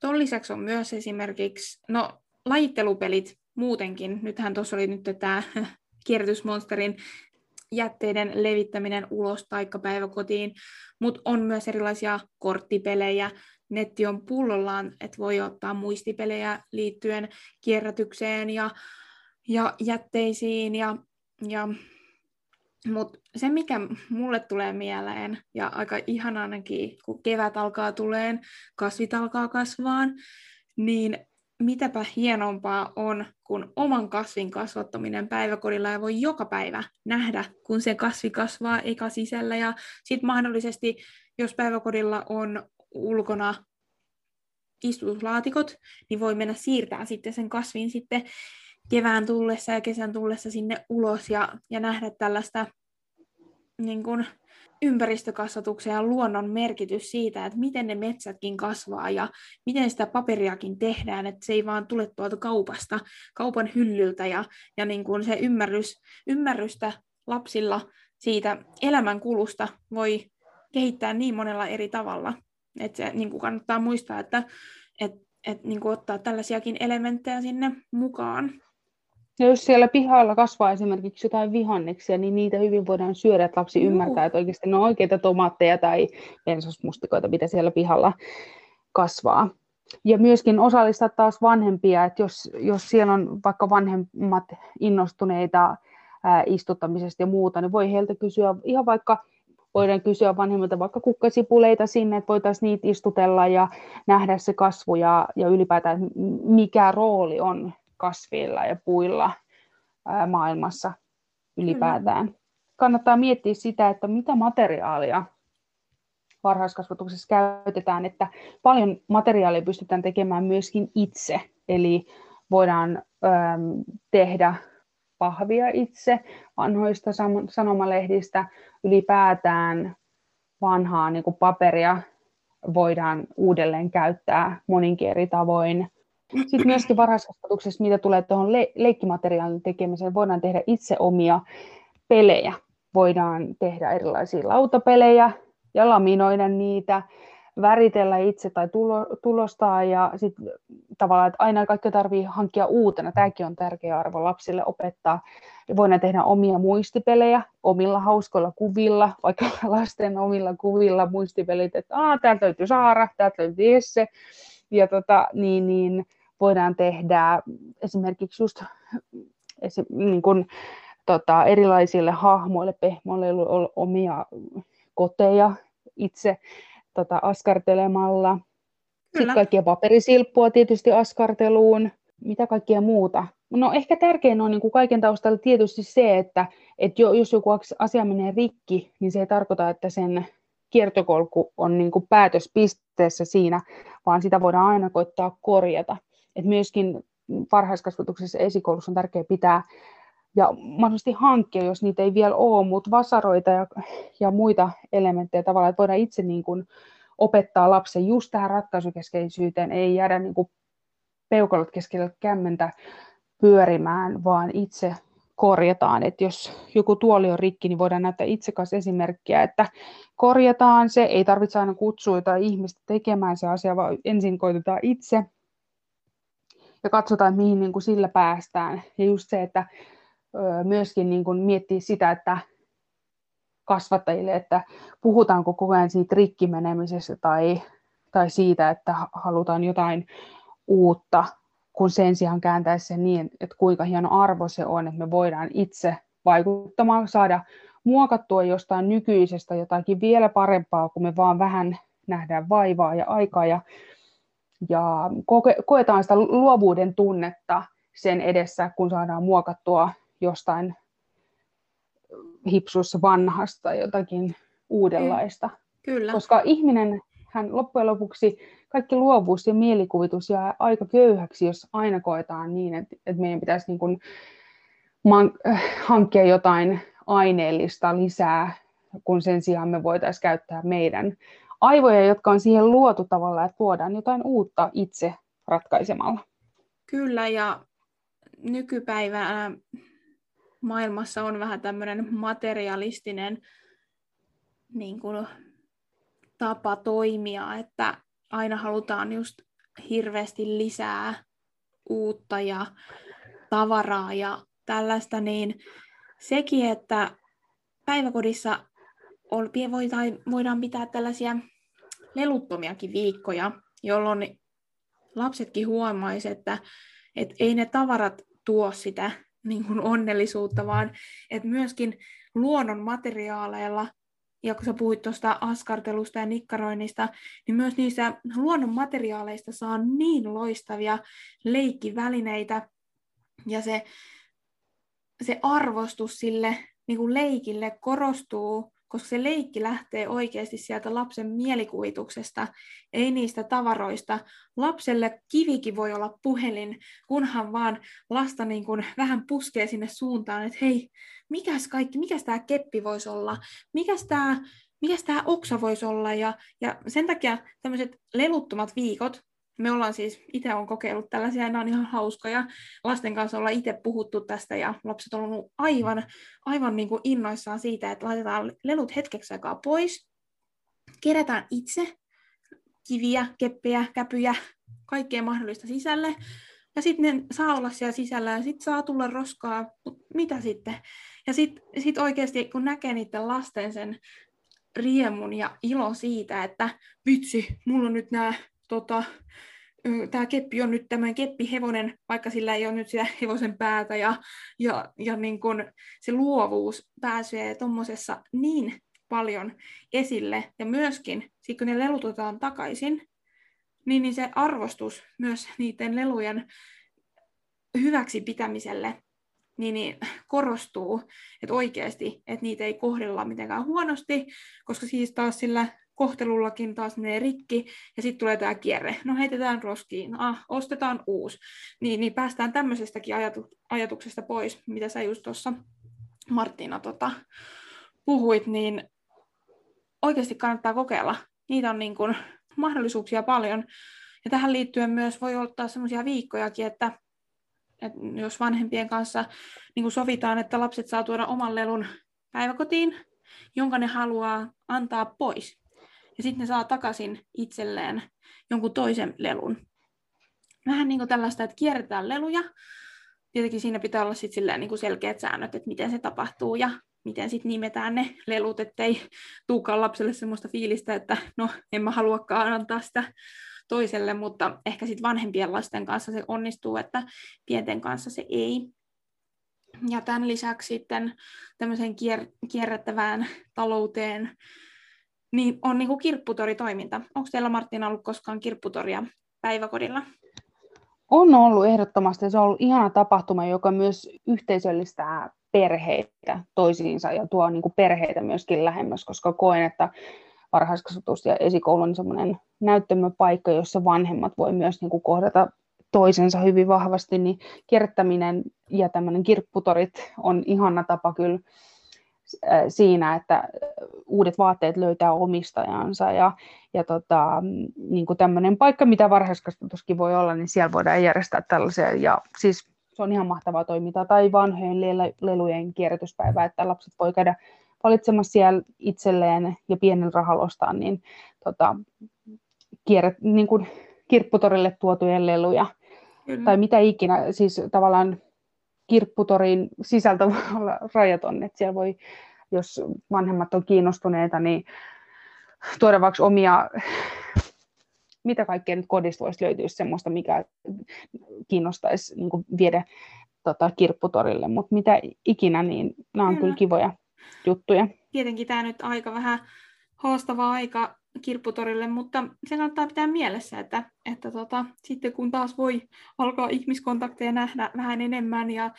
Tuon lisäksi on myös esimerkiksi, no lajittelupelit muutenkin, nythän tuossa oli nyt tämä kierrätysmonsterin jätteiden levittäminen ulos taikka päiväkotiin, mutta on myös erilaisia korttipelejä. Netti on pullollaan, että voi ottaa muistipelejä liittyen kierrätykseen ja, ja jätteisiin. Ja, ja, mutta se, mikä mulle tulee mieleen, ja aika ainakin, kun kevät alkaa tuleen, kasvit alkaa kasvaan, niin mitäpä hienompaa on kuin oman kasvin kasvattaminen päiväkodilla ja voi joka päivä nähdä, kun se kasvi kasvaa eka sisällä. Ja sitten mahdollisesti, jos päiväkodilla on ulkona istutuslaatikot, niin voi mennä siirtää sitten sen kasvin sitten kevään tullessa ja kesän tullessa sinne ulos ja, ja nähdä tällaista niin kuin, ympäristökasvatuksen ja luonnon merkitys siitä, että miten ne metsätkin kasvaa ja miten sitä paperiakin tehdään, että se ei vaan tule tuolta kaupasta, kaupan hyllyltä ja, ja niin kuin se ymmärrys, ymmärrystä lapsilla siitä elämän kulusta voi kehittää niin monella eri tavalla, että se niin kuin kannattaa muistaa, että et, et, niin kuin ottaa tällaisiakin elementtejä sinne mukaan. Ja jos siellä pihalla kasvaa esimerkiksi jotain vihanneksia, niin niitä hyvin voidaan syödä, että lapsi ymmärtää, että oikeasti ne on oikeita tomaatteja tai pensasmustikoita, mitä siellä pihalla kasvaa. Ja myöskin osallistaa taas vanhempia, että jos, jos siellä on vaikka vanhemmat innostuneita ää, istuttamisesta ja muuta, niin voi heiltä kysyä ihan vaikka voidaan kysyä vanhemmilta vaikka kukkasipuleita sinne, että voitaisiin niitä istutella ja nähdä se kasvu ja, ja ylipäätään mikä rooli on kasveilla ja puilla maailmassa ylipäätään. Mm. Kannattaa miettiä sitä, että mitä materiaalia varhaiskasvatuksessa käytetään, että paljon materiaalia pystytään tekemään myöskin itse, eli voidaan äm, tehdä pahvia itse vanhoista sanomalehdistä, ylipäätään vanhaa niin kuin paperia voidaan uudelleen käyttää moninkin eri tavoin. Sitten myöskin varhaiskasvatuksessa, mitä tulee tuohon le- leikkimateriaalin tekemiseen, voidaan tehdä itse omia pelejä. Voidaan tehdä erilaisia lautapelejä ja laminoida niitä, väritellä itse tai tulo, tulostaa ja sitten tavallaan, että aina kaikki tarvii hankkia uutena. Tämäkin on tärkeä arvo lapsille opettaa. Voidaan tehdä omia muistipelejä omilla hauskoilla kuvilla, vaikka lasten omilla kuvilla muistipelit, että täältä löytyy Saara, täältä löytyy Jesse. Ja tota, niin, niin, voidaan tehdä esimerkiksi just esim, niin kun, tota, erilaisille hahmoille, pehmoille omia koteja itse tota, askartelemalla. Kyllä. Sitten kaikkia paperisilppua tietysti askarteluun. Mitä kaikkea muuta? No ehkä tärkein on niin kuin kaiken taustalla tietysti se, että, että jos joku asia menee rikki, niin se ei tarkoita, että sen kiertokolku on niin kuin päätöspisteessä siinä, vaan sitä voidaan aina koittaa korjata. Et myöskin varhaiskasvatuksessa esikoulussa on tärkeää pitää ja mahdollisesti hankkia, jos niitä ei vielä ole, mutta vasaroita ja, ja muita elementtejä tavallaan, että voidaan itse niin kuin opettaa lapsen just tähän ratkaisukeskeisyyteen, ei jäädä niin kuin peukalot keskellä kämmentä pyörimään, vaan itse korjataan. Että jos joku tuoli on rikki, niin voidaan näyttää itsekas esimerkkiä, että korjataan se, ei tarvitse aina kutsua jotain ihmistä tekemään se asia, vaan ensin koitetaan itse ja katsotaan, mihin niin kuin sillä päästään. Ja just se, että myöskin niin kuin miettiä sitä, että kasvattajille, että puhutaanko koko ajan siitä rikkimenemisestä tai, tai siitä, että halutaan jotain uutta, kun sen sijaan kääntäisi sen niin, että kuinka hieno arvo se on, että me voidaan itse vaikuttamaan, saada muokattua jostain nykyisestä jotakin vielä parempaa, kun me vaan vähän nähdään vaivaa ja aikaa ja, ja koke, koetaan sitä luovuuden tunnetta sen edessä, kun saadaan muokattua jostain hipsussa vanhasta jotakin uudenlaista. Kyllä. Koska ihminen, hän loppujen lopuksi, kaikki luovuus ja mielikuvitus jää aika köyhäksi, jos aina koetaan niin, että, että meidän pitäisi niin kuin man, äh, hankkia jotain aineellista lisää, kun sen sijaan me voitaisiin käyttää meidän aivoja, jotka on siihen luotu tavallaan, että luodaan jotain uutta itse ratkaisemalla. Kyllä, ja nykypäivänä maailmassa on vähän tämmöinen materialistinen niin kuin, tapa toimia, että aina halutaan just hirveästi lisää uutta ja tavaraa ja tällaista, niin sekin, että päiväkodissa voidaan pitää tällaisia leluttomiakin viikkoja, jolloin lapsetkin huomaisivat, että, että ei ne tavarat tuo sitä niin kuin onnellisuutta, vaan että myöskin luonnon materiaaleilla, ja kun sä puhuit tuosta askartelusta ja nikkaroinnista, niin myös niistä luonnon materiaaleista saa niin loistavia leikkivälineitä, ja se, se arvostus sille niin kuin leikille korostuu koska se leikki lähtee oikeasti sieltä lapsen mielikuvituksesta, ei niistä tavaroista. Lapselle kivikin voi olla puhelin, kunhan vaan lasta niin kuin vähän puskee sinne suuntaan, että hei, mikäs kaikki, mikäs tämä keppi voisi olla, mikäs tämä mikäs tämä oksa voisi olla, ja, ja sen takia tämmöiset leluttomat viikot, me ollaan siis, itse on kokeillut tällaisia, nämä on ihan hauskoja. Lasten kanssa ollaan itse puhuttu tästä, ja lapset on ollut aivan, aivan niin kuin innoissaan siitä, että laitetaan lelut hetkeksi aikaa pois, kerätään itse kiviä, keppejä, käpyjä, kaikkea mahdollista sisälle, ja sitten ne saa olla siellä sisällä, ja sitten saa tulla roskaa, mitä sitten? Ja sitten sit oikeasti, kun näkee niiden lasten sen riemun ja ilo siitä, että vitsi, mulla on nyt nämä tota, tämä keppi on nyt tämän keppihevonen, vaikka sillä ei ole nyt sitä hevosen päätä, ja, ja, ja niin kun se luovuus pääsee tuommoisessa niin paljon esille, ja myöskin, sit kun ne lelut otetaan takaisin, niin, niin se arvostus myös niiden lelujen hyväksi pitämiselle niin, niin korostuu, että oikeasti, että niitä ei kohdella mitenkään huonosti, koska siis taas sillä kohtelullakin taas menee rikki, ja sitten tulee tämä kierre. No heitetään roskiin, ah, ostetaan uusi. Niin, niin päästään tämmöisestäkin ajatu- ajatuksesta pois, mitä sä just tuossa Martina tota, puhuit, niin oikeasti kannattaa kokeilla. Niitä on niin kuin mahdollisuuksia paljon. Ja tähän liittyen myös voi ottaa sellaisia viikkojakin, että, että jos vanhempien kanssa niin kuin sovitaan, että lapset saa tuoda oman lelun päiväkotiin, jonka ne haluaa antaa pois. Ja sitten ne saa takaisin itselleen jonkun toisen lelun. Vähän niin kuin tällaista, että kierretään leluja. Tietenkin siinä pitää olla sit silleen niin kuin selkeät säännöt, että miten se tapahtuu ja miten sitten nimetään ne lelut, ettei tuukaan lapselle sellaista fiilistä, että no en mä haluakaan antaa sitä toiselle, mutta ehkä sitten vanhempien lasten kanssa se onnistuu, että pienten kanssa se ei. Ja tämän lisäksi sitten tämmöiseen kier- kierrättävään talouteen niin on niin kuin kirpputoritoiminta. Onko teillä Martina ollut koskaan kirpputoria päiväkodilla? On ollut ehdottomasti. Se on ollut ihana tapahtuma, joka myös yhteisöllistää perheitä toisiinsa ja tuo niin kuin perheitä myöskin lähemmäs, koska koen, että varhaiskasvatus ja esikoulu on semmoinen näyttämöpaikka, jossa vanhemmat voi myös niin kuin kohdata toisensa hyvin vahvasti, niin kierrättäminen ja tämmöinen kirpputorit on ihana tapa kyllä siinä, että uudet vaatteet löytää omistajansa ja, ja tota, niin kuin tämmöinen paikka, mitä varhaiskasvatuskin voi olla, niin siellä voidaan järjestää tällaisia. Ja siis se on ihan mahtavaa toimintaa, tai vanhojen lelujen kierrätyspäivä, että lapset voi käydä valitsemassa siellä itselleen ja pienen rahalostaan niin, tota, kierrät, niin kuin kirpputorille tuotujen leluja, Kyllä. tai mitä ikinä, siis tavallaan kirpputorin sisältö voi olla rajaton, että siellä voi, jos vanhemmat on kiinnostuneita, niin tuoda vaikka omia mitä kaikkea nyt kodista voisi löytyä semmoista, mikä kiinnostaisi niin viedä tota, kirpputorille, mutta mitä ikinä, niin nämä on kyllä, kyllä kivoja juttuja. Tietenkin tämä nyt aika vähän haastava aika kirpputorille, mutta se kannattaa pitää mielessä, että, että tota, sitten kun taas voi alkaa ihmiskontakteja nähdä vähän enemmän ja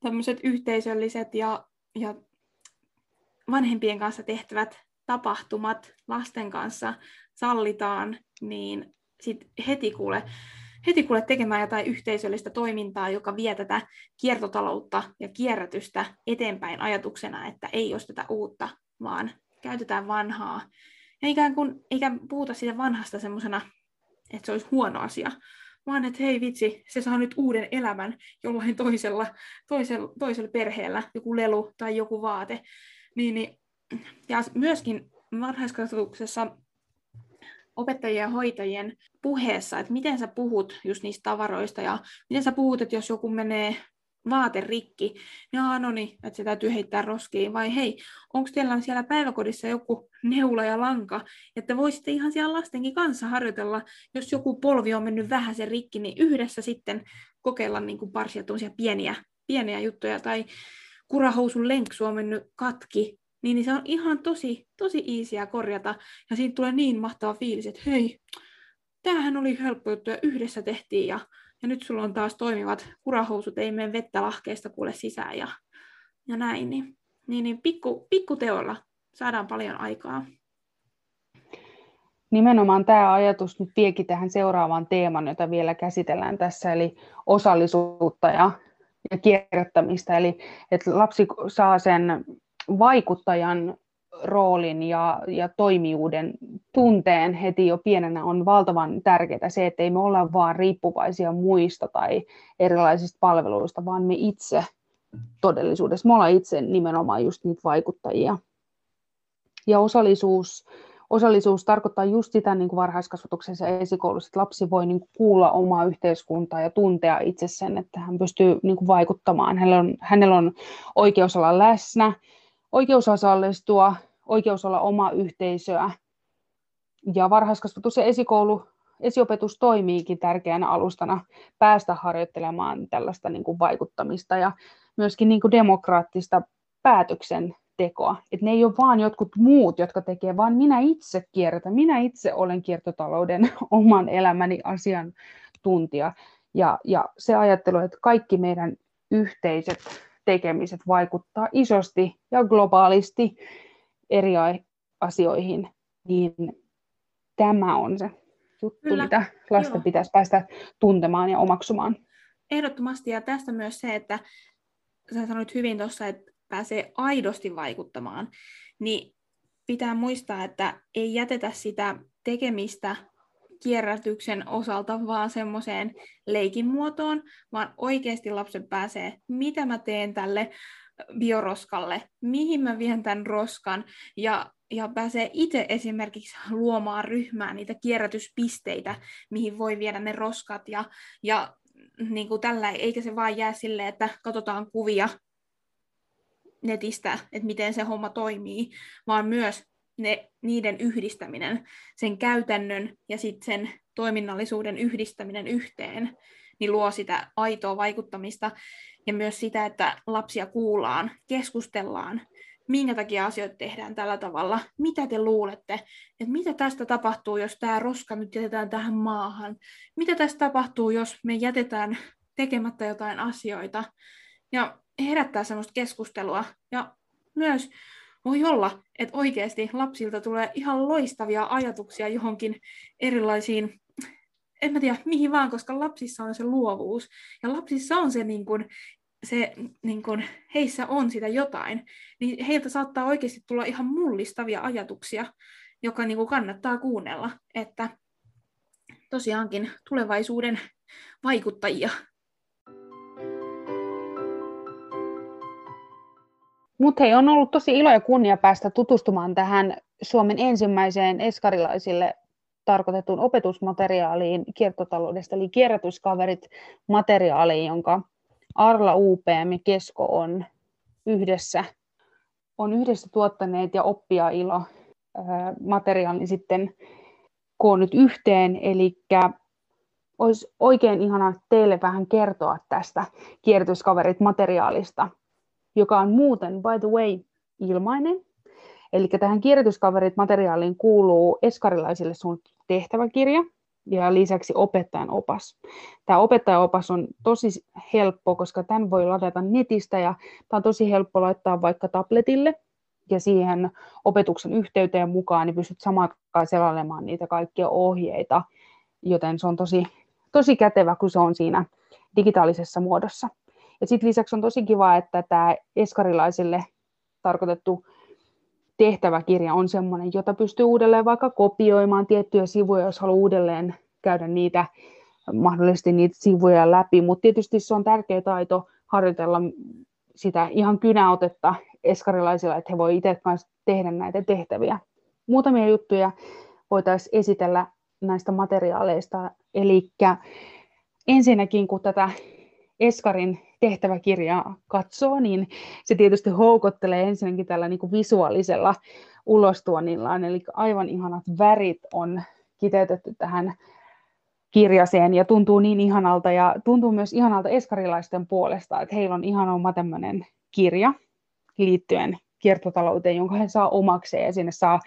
tämmöiset yhteisölliset ja, ja vanhempien kanssa tehtävät tapahtumat lasten kanssa sallitaan, niin sit heti kuule, heti kuule tekemään jotain yhteisöllistä toimintaa, joka vie tätä kiertotaloutta ja kierrätystä eteenpäin ajatuksena, että ei osteta uutta, vaan käytetään vanhaa. Ja ikään kuin, eikä puhuta siitä vanhasta semmoisena, että se olisi huono asia, vaan että hei vitsi, se saa nyt uuden elämän jollain toisella, toisella, toisella perheellä, joku lelu tai joku vaate. Niin, niin, ja myöskin varhaiskasvatuksessa opettajien ja hoitajien puheessa, että miten sä puhut just niistä tavaroista ja miten sä puhut, että jos joku menee vaate rikki, niin no niin, että se täytyy heittää roskiin, vai hei, onko teillä siellä päiväkodissa joku neula ja lanka, että voisitte ihan siellä lastenkin kanssa harjoitella, jos joku polvi on mennyt vähän sen rikki, niin yhdessä sitten kokeilla niin kuin parsia pieniä, pieniä juttuja, tai kurahousun lenksu on mennyt katki, niin, niin se on ihan tosi, tosi iisiä korjata. Ja siitä tulee niin mahtava fiilis, että hei, tämähän oli helppo juttu ja yhdessä tehtiin ja, ja nyt sulla on taas toimivat kurahousut, ei mene vettä lahkeesta kuule sisään ja, ja näin. Niin, niin, niin pikku, pikku teolla saadaan paljon aikaa. Nimenomaan tämä ajatus nyt viekin tähän seuraavaan teemaan, jota vielä käsitellään tässä, eli osallisuutta ja, ja kierrättämistä. Eli että lapsi saa sen vaikuttajan roolin ja, ja toimijuuden tunteen heti jo pienenä on valtavan tärkeää se, että ei me olla vaan riippuvaisia muista tai erilaisista palveluista, vaan me itse todellisuudessa, me ollaan itse nimenomaan just niitä vaikuttajia. Ja osallisuus, osallisuus tarkoittaa just sitä niin kuin varhaiskasvatuksessa ja esikoulussa, että lapsi voi niin kuin kuulla omaa yhteiskuntaa ja tuntea itse sen, että hän pystyy niin kuin vaikuttamaan. Hänellä on, hänellä on oikeus olla läsnä, oikeus osallistua, oikeus olla oma yhteisöä. Ja varhaiskasvatus ja esikoulu, esiopetus toimiikin tärkeänä alustana päästä harjoittelemaan tällaista niin kuin vaikuttamista ja myöskin niin kuin demokraattista päätöksentekoa. Että ne ei ole vaan jotkut muut, jotka tekee, vaan minä itse kierrätän. Minä itse olen kiertotalouden oman elämäni asiantuntija. Ja, ja se ajattelu, että kaikki meidän yhteiset tekemiset vaikuttaa isosti ja globaalisti eri asioihin, niin tämä on se juttu, Kyllä. mitä lasten Joo. pitäisi päästä tuntemaan ja omaksumaan. Ehdottomasti, ja tästä myös se, että sä sanoit hyvin tuossa, että pääsee aidosti vaikuttamaan, niin pitää muistaa, että ei jätetä sitä tekemistä kierrätyksen osalta vaan semmoiseen leikin muotoon, vaan oikeasti lapset pääsee, mitä mä teen tälle bioroskalle, mihin mä vien tämän roskan, ja, ja pääsee itse esimerkiksi luomaan ryhmään niitä kierrätyspisteitä, mihin voi viedä ne roskat, ja, ja niin kuin tällä, eikä se vaan jää silleen, että katsotaan kuvia netistä, että miten se homma toimii, vaan myös ne, niiden yhdistäminen, sen käytännön ja sitten sen toiminnallisuuden yhdistäminen yhteen, niin luo sitä aitoa vaikuttamista ja myös sitä, että lapsia kuullaan, keskustellaan, minkä takia asioita tehdään tällä tavalla, mitä te luulette, että mitä tästä tapahtuu, jos tämä roska nyt jätetään tähän maahan, mitä tästä tapahtuu, jos me jätetään tekemättä jotain asioita, ja herättää semmoista keskustelua, ja myös voi olla, että oikeasti lapsilta tulee ihan loistavia ajatuksia johonkin erilaisiin, en mä tiedä mihin vaan, koska lapsissa on se luovuus. Ja lapsissa on se, niin kun, se niin kun, heissä on sitä jotain. Niin heiltä saattaa oikeasti tulla ihan mullistavia ajatuksia, joka niin kannattaa kuunnella. Että tosiaankin tulevaisuuden vaikuttajia Mutta hei, on ollut tosi ilo ja kunnia päästä tutustumaan tähän Suomen ensimmäiseen eskarilaisille tarkoitettuun opetusmateriaaliin kiertotaloudesta, eli kierrätyskaverit materiaaliin, jonka Arla UPM Kesko on yhdessä, on yhdessä tuottaneet ja oppia ilo materiaalin sitten koonnut yhteen, eli olisi oikein ihana teille vähän kertoa tästä kierrätyskaverit materiaalista – joka on muuten, by the way, ilmainen. Eli tähän kirjoituskaverit materiaaliin kuuluu eskarilaisille suunnattu tehtäväkirja ja lisäksi opettajan opas. Tämä opettajan opas on tosi helppo, koska tämän voi ladata netistä ja tämä on tosi helppo laittaa vaikka tabletille ja siihen opetuksen yhteyteen mukaan, niin pystyt samaan aikaan selailemaan niitä kaikkia ohjeita, joten se on tosi, tosi kätevä, kun se on siinä digitaalisessa muodossa. Ja sitten lisäksi on tosi kiva, että tämä eskarilaisille tarkoitettu tehtäväkirja on sellainen, jota pystyy uudelleen vaikka kopioimaan tiettyjä sivuja, jos haluaa uudelleen käydä niitä mahdollisesti niitä sivuja läpi, mutta tietysti se on tärkeä taito harjoitella sitä ihan kynäotetta eskarilaisilla, että he voivat itse kanssa tehdä näitä tehtäviä. Muutamia juttuja voitaisiin esitellä näistä materiaaleista. Eli ensinnäkin, kun tätä Eskarin tehtäväkirjaa katsoo, niin se tietysti houkottelee ensinnäkin tällä niin kuin visuaalisella ulostuonnillaan, eli aivan ihanat värit on kiteytetty tähän kirjaseen ja tuntuu niin ihanalta ja tuntuu myös ihanalta eskarilaisten puolesta, että heillä on ihan oma tämmöinen kirja liittyen kiertotalouteen, jonka he saa omakseen ja sinne saa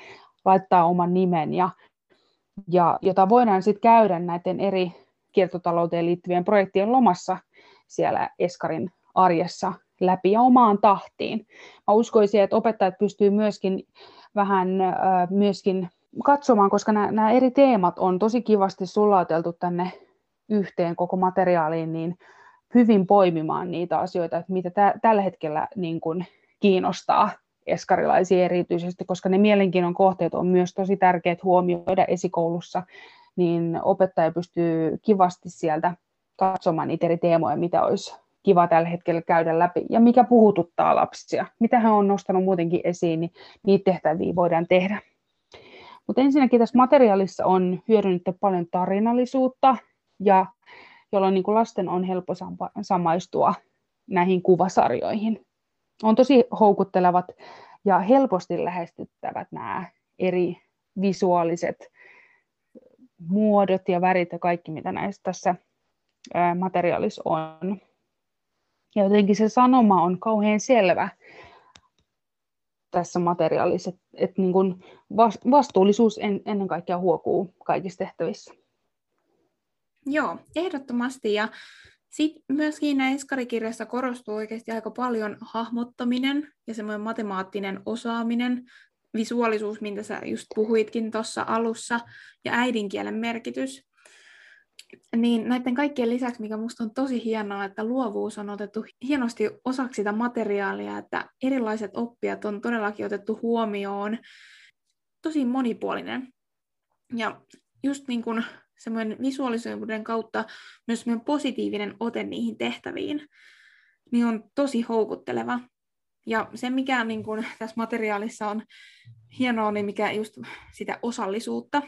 laittaa oman nimen ja, ja jota voidaan sitten käydä näiden eri kiertotalouteen liittyvien projektien lomassa siellä Eskarin arjessa läpi ja omaan tahtiin. Mä uskoisin, että opettajat pystyy myöskin vähän äh, myöskin katsomaan, koska nämä, eri teemat on tosi kivasti sulauteltu tänne yhteen koko materiaaliin, niin hyvin poimimaan niitä asioita, että mitä tä- tällä hetkellä niin kuin kiinnostaa eskarilaisia erityisesti, koska ne mielenkiinnon kohteet on myös tosi tärkeät huomioida esikoulussa, niin opettaja pystyy kivasti sieltä katsomaan niitä eri teemoja, mitä olisi kiva tällä hetkellä käydä läpi ja mikä puhututtaa lapsia. Mitä hän on nostanut muutenkin esiin, niin niitä tehtäviä voidaan tehdä. Mutta ensinnäkin tässä materiaalissa on hyödynnetty paljon tarinallisuutta, ja jolloin niin kuin lasten on helppo samaistua näihin kuvasarjoihin. On tosi houkuttelevat ja helposti lähestyttävät nämä eri visuaaliset muodot ja värit ja kaikki, mitä näistä tässä materiaalissa on. Ja jotenkin se sanoma on kauhean selvä tässä materiaalissa, että, että niin kuin vastuullisuus en, ennen kaikkea huokuu kaikissa tehtävissä. Joo, ehdottomasti. Ja sitten myöskin näissä eskarikirjassa korostuu oikeasti aika paljon hahmottaminen ja semmoinen matemaattinen osaaminen, visuaalisuus, mitä sä just puhuitkin tuossa alussa, ja äidinkielen merkitys niin näiden kaikkien lisäksi, mikä minusta on tosi hienoa, että luovuus on otettu hienosti osaksi sitä materiaalia, että erilaiset oppijat on todellakin otettu huomioon. Tosi monipuolinen. Ja just niin kuin semmoinen visualisoivuuden kautta myös semmoinen positiivinen ote niihin tehtäviin, niin on tosi houkutteleva. Ja se, mikä niin kun, tässä materiaalissa on hienoa, niin mikä just sitä osallisuutta,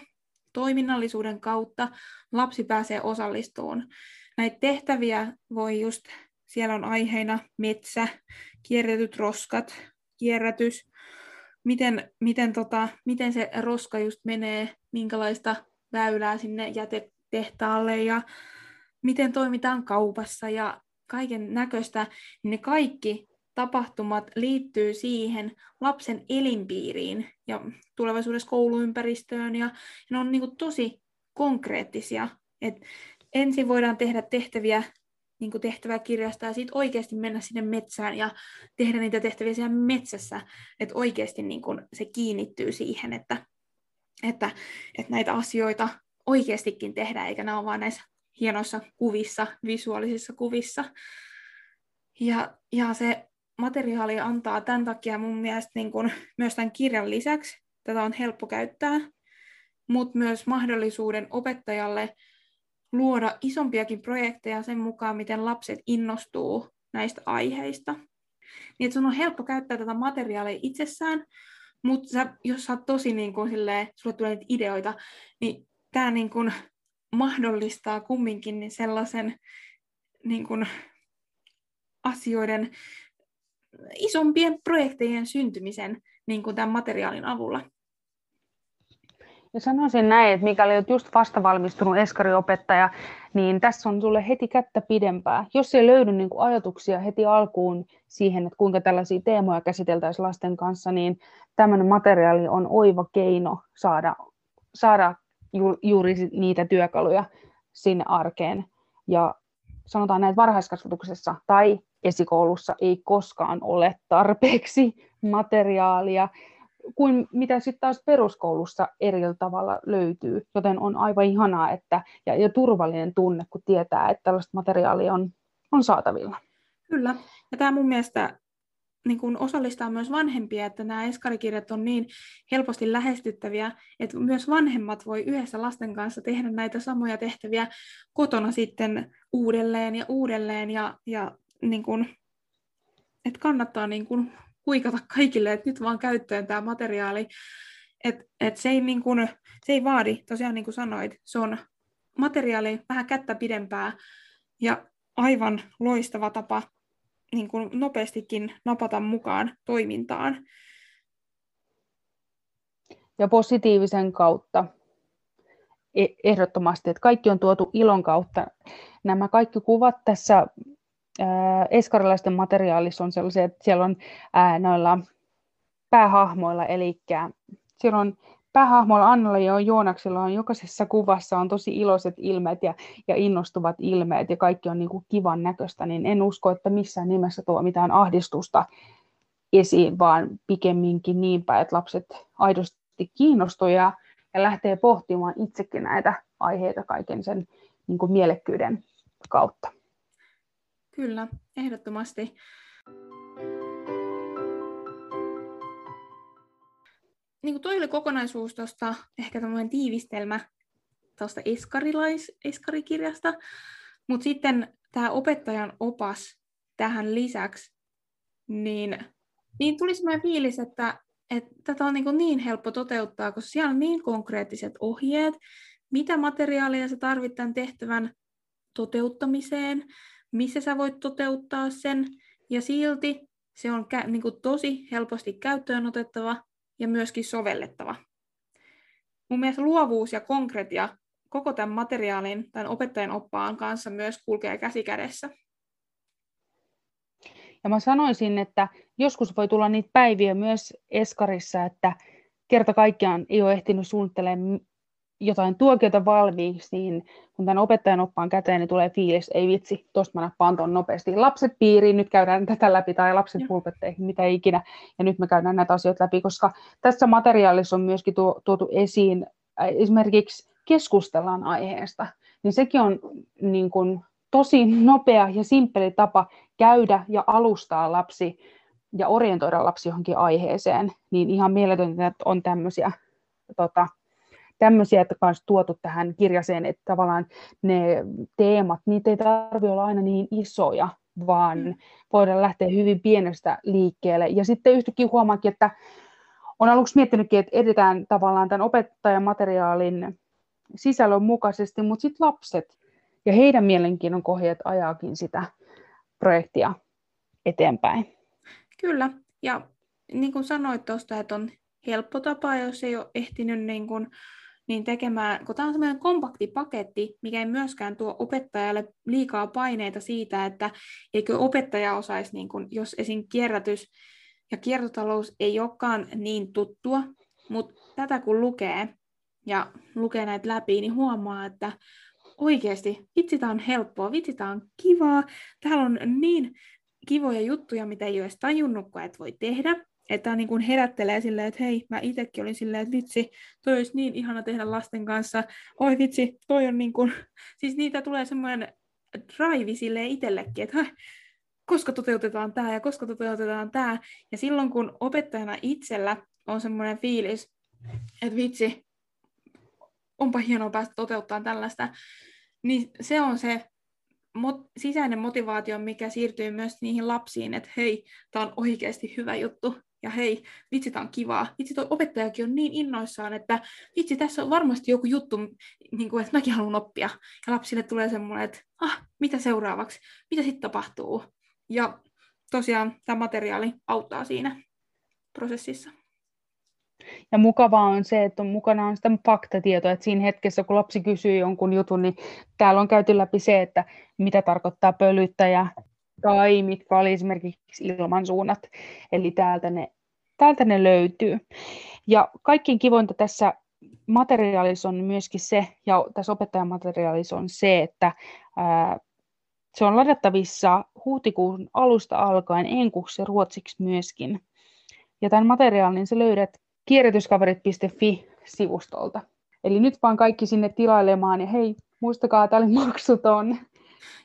toiminnallisuuden kautta lapsi pääsee osallistumaan. Näitä tehtäviä voi just, siellä on aiheina metsä, kierretyt roskat, kierrätys, miten, miten, tota, miten se roska just menee, minkälaista väylää sinne jätetehtaalle ja miten toimitaan kaupassa ja kaiken näköistä, niin ne kaikki tapahtumat liittyy siihen lapsen elinpiiriin ja tulevaisuudessa kouluympäristöön ja, ja ne on niin kuin tosi konkreettisia. Et ensin voidaan tehdä tehtäviä niin kuin tehtäväkirjasta ja sitten oikeasti mennä sinne metsään ja tehdä niitä tehtäviä siellä metsässä, että oikeasti niin kuin se kiinnittyy siihen, että, että, että näitä asioita oikeastikin tehdään, eikä nämä ole vain näissä hienoissa kuvissa, visuaalisissa kuvissa. Ja, ja se materiaali antaa tämän takia mun mielestä niin kuin myös tämän kirjan lisäksi, tätä on helppo käyttää, mutta myös mahdollisuuden opettajalle luoda isompiakin projekteja sen mukaan, miten lapset innostuu näistä aiheista. Niin, sun on helppo käyttää tätä materiaalia itsessään, mutta sä, jos sä oot tosi niin kuin, silleen, sulle tulee niitä ideoita, niin tämä niin kuin, mahdollistaa kumminkin niin sellaisen niin kuin, asioiden isompien projektejen syntymisen niin kuin tämän materiaalin avulla. Ja sanoisin näin, että mikäli olet just vastavalmistunut eskariopettaja, niin tässä on sulle heti kättä pidempää. Jos ei löydy niin kuin ajatuksia heti alkuun siihen, että kuinka tällaisia teemoja käsiteltäisiin lasten kanssa, niin tämmöinen materiaali on oiva keino saada, saada ju, juuri niitä työkaluja sinne arkeen. Ja sanotaan näin, että varhaiskasvatuksessa tai esikoulussa ei koskaan ole tarpeeksi materiaalia, kuin mitä sitten taas peruskoulussa eri tavalla löytyy. Joten on aivan ihanaa että, ja, ja turvallinen tunne, kun tietää, että tällaista materiaalia on, on saatavilla. Kyllä. Ja tämä mun mielestä niin kun osallistaa myös vanhempia, että nämä eskarikirjat on niin helposti lähestyttäviä, että myös vanhemmat voi yhdessä lasten kanssa tehdä näitä samoja tehtäviä kotona sitten uudelleen ja uudelleen ja, ja niin kun, että kannattaa niin kun huikata kaikille, että nyt vaan käyttöön tämä materiaali. Et, et se, ei niin kun, se ei vaadi, tosiaan niin kuin sanoit, se on materiaali vähän kättä pidempää ja aivan loistava tapa niin kuin nopeastikin napata mukaan toimintaan. Ja positiivisen kautta e- ehdottomasti, että kaikki on tuotu ilon kautta. Nämä kaikki kuvat tässä eskarilaisten materiaalissa on sellaisia, että siellä on ää, noilla päähahmoilla, eli siellä on päähahmoilla Annalla ja Joonaksella on jokaisessa kuvassa on tosi iloiset ilmeet ja, ja innostuvat ilmeet ja kaikki on niin kuin kivan näköistä, niin en usko, että missään nimessä tuo mitään ahdistusta esiin, vaan pikemminkin niin päin, että lapset aidosti kiinnostuvat ja, ja lähtee pohtimaan itsekin näitä aiheita kaiken sen niin kuin mielekkyyden kautta. Kyllä, ehdottomasti. Niin kuin toi oli kokonaisuus tuosta, ehkä tämmöinen tiivistelmä tuosta eskarilais, eskarikirjasta, mutta sitten tämä opettajan opas tähän lisäksi, niin, niin tuli semmoinen fiilis, että, että tätä on niin, niin helppo toteuttaa, koska siellä on niin konkreettiset ohjeet, mitä materiaalia sä tarvit tämän tehtävän toteuttamiseen, missä sä voit toteuttaa sen, ja silti se on kä- niin tosi helposti käyttöön otettava ja myöskin sovellettava. Mun mielestä luovuus ja konkretia koko tämän materiaalin, tämän opettajan oppaan kanssa myös kulkee käsi kädessä. Ja mä sanoisin, että joskus voi tulla niitä päiviä myös Eskarissa, että kerta kaikkiaan ei ole ehtinyt suunnittelemaan jotain tuokiota valmiiksi, niin kun tämän opettajan oppaan käteen, niin tulee fiilis, ei vitsi, tuosta mä nappaan tuon nopeasti. Lapset piiriin, nyt käydään tätä läpi, tai lapset pulpetteihin, mitä ikinä, ja nyt me käydään näitä asioita läpi, koska tässä materiaalissa on myöskin tuotu esiin, äh, esimerkiksi keskustellaan aiheesta, niin sekin on niin kuin, tosi nopea ja simppeli tapa käydä ja alustaa lapsi ja orientoida lapsi johonkin aiheeseen, niin ihan mieletöntä, että on tämmöisiä tota, tämmöisiä, että kanssa tuotu tähän kirjaseen, että tavallaan ne teemat, niitä ei tarvitse olla aina niin isoja, vaan mm. voidaan lähteä hyvin pienestä liikkeelle. Ja sitten yhtäkkiä huomaakin, että on aluksi miettinytkin, että edetään tavallaan tämän opettajamateriaalin sisällön mukaisesti, mutta sitten lapset ja heidän mielenkiinnon koheet ajaakin sitä projektia eteenpäin. Kyllä, ja niin kuin sanoit tuosta, että on helppo tapa, jos ei ole ehtinyt niin kuin, niin tekemään, kun tämä on semmoinen kompakti paketti, mikä ei myöskään tuo opettajalle liikaa paineita siitä, että eikö opettaja osaisi, niin kuin, jos esim. kierrätys ja kiertotalous ei olekaan niin tuttua, mutta tätä kun lukee ja lukee näitä läpi, niin huomaa, että oikeasti, vitsi tämä on helppoa, vitsi tämä on kivaa, täällä on niin kivoja juttuja, mitä ei ole edes tajunnut, että voi tehdä. Että niin kuin herättelee silleen, että hei, mä itsekin olin silleen, että vitsi, toi olisi niin ihana tehdä lasten kanssa. Oi vitsi, toi on niin kuin... Siis niitä tulee semmoinen drive silleen itsellekin, että koska toteutetaan tämä ja koska toteutetaan tämä. Ja silloin kun opettajana itsellä on semmoinen fiilis, että vitsi, onpa hienoa päästä toteuttamaan tällaista, niin se on se mot- sisäinen motivaatio, mikä siirtyy myös niihin lapsiin, että hei, tämä on oikeasti hyvä juttu, ja hei, vitsi, tämä on kivaa. Vitsi, tuo opettajakin on niin innoissaan, että vitsi, tässä on varmasti joku juttu, niin kuin, että mäkin haluan oppia. Ja lapsille tulee semmoinen, että ah, mitä seuraavaksi, mitä sitten tapahtuu. Ja tosiaan tämä materiaali auttaa siinä prosessissa. Ja mukavaa on se, että on mukana on sitä faktatietoa, että siinä hetkessä, kun lapsi kysyy jonkun jutun, niin täällä on käyty läpi se, että mitä tarkoittaa pölyttäjä, tai mitkä oli esimerkiksi ilmansuunnat. Eli täältä ne, täältä ne löytyy. Ja kaikkein kivointa tässä materiaalissa on myöskin se, ja tässä opettajamateriaalissa on se, että ää, se on ladattavissa huhtikuun alusta alkaen enkuksi ja ruotsiksi myöskin. Ja tämän materiaalin sä löydät kierrätyskaverit.fi-sivustolta. Eli nyt vaan kaikki sinne tilailemaan ja hei, muistakaa, tämä oli maksuton.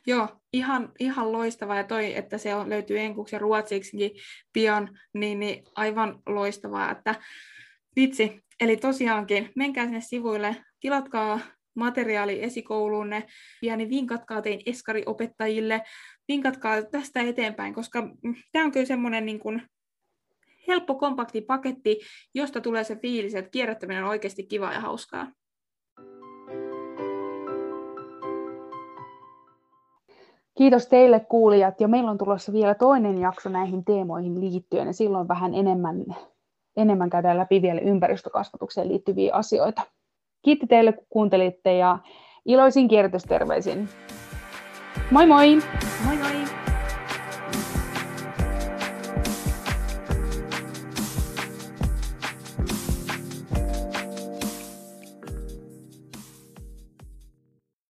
Joo, ihan, ihan loistava ja toi, että se on, löytyy enkuksi ja ruotsiksikin pian, niin, niin aivan loistavaa, että vitsi. Eli tosiaankin, menkää sinne sivuille, tilatkaa materiaali esikouluunne, ja niin vinkatkaa tein eskariopettajille, vinkatkaa tästä eteenpäin, koska tämä on kyllä semmoinen niin kuin helppo, kompakti paketti, josta tulee se fiilis, että kierrättäminen on oikeasti kiva ja hauskaa. Kiitos teille kuulijat ja meillä on tulossa vielä toinen jakso näihin teemoihin liittyen ja silloin vähän enemmän, enemmän käydään läpi vielä ympäristökasvatukseen liittyviä asioita. Kiitti teille kun kuuntelitte ja iloisin kierrätysterveisin. Moi moi!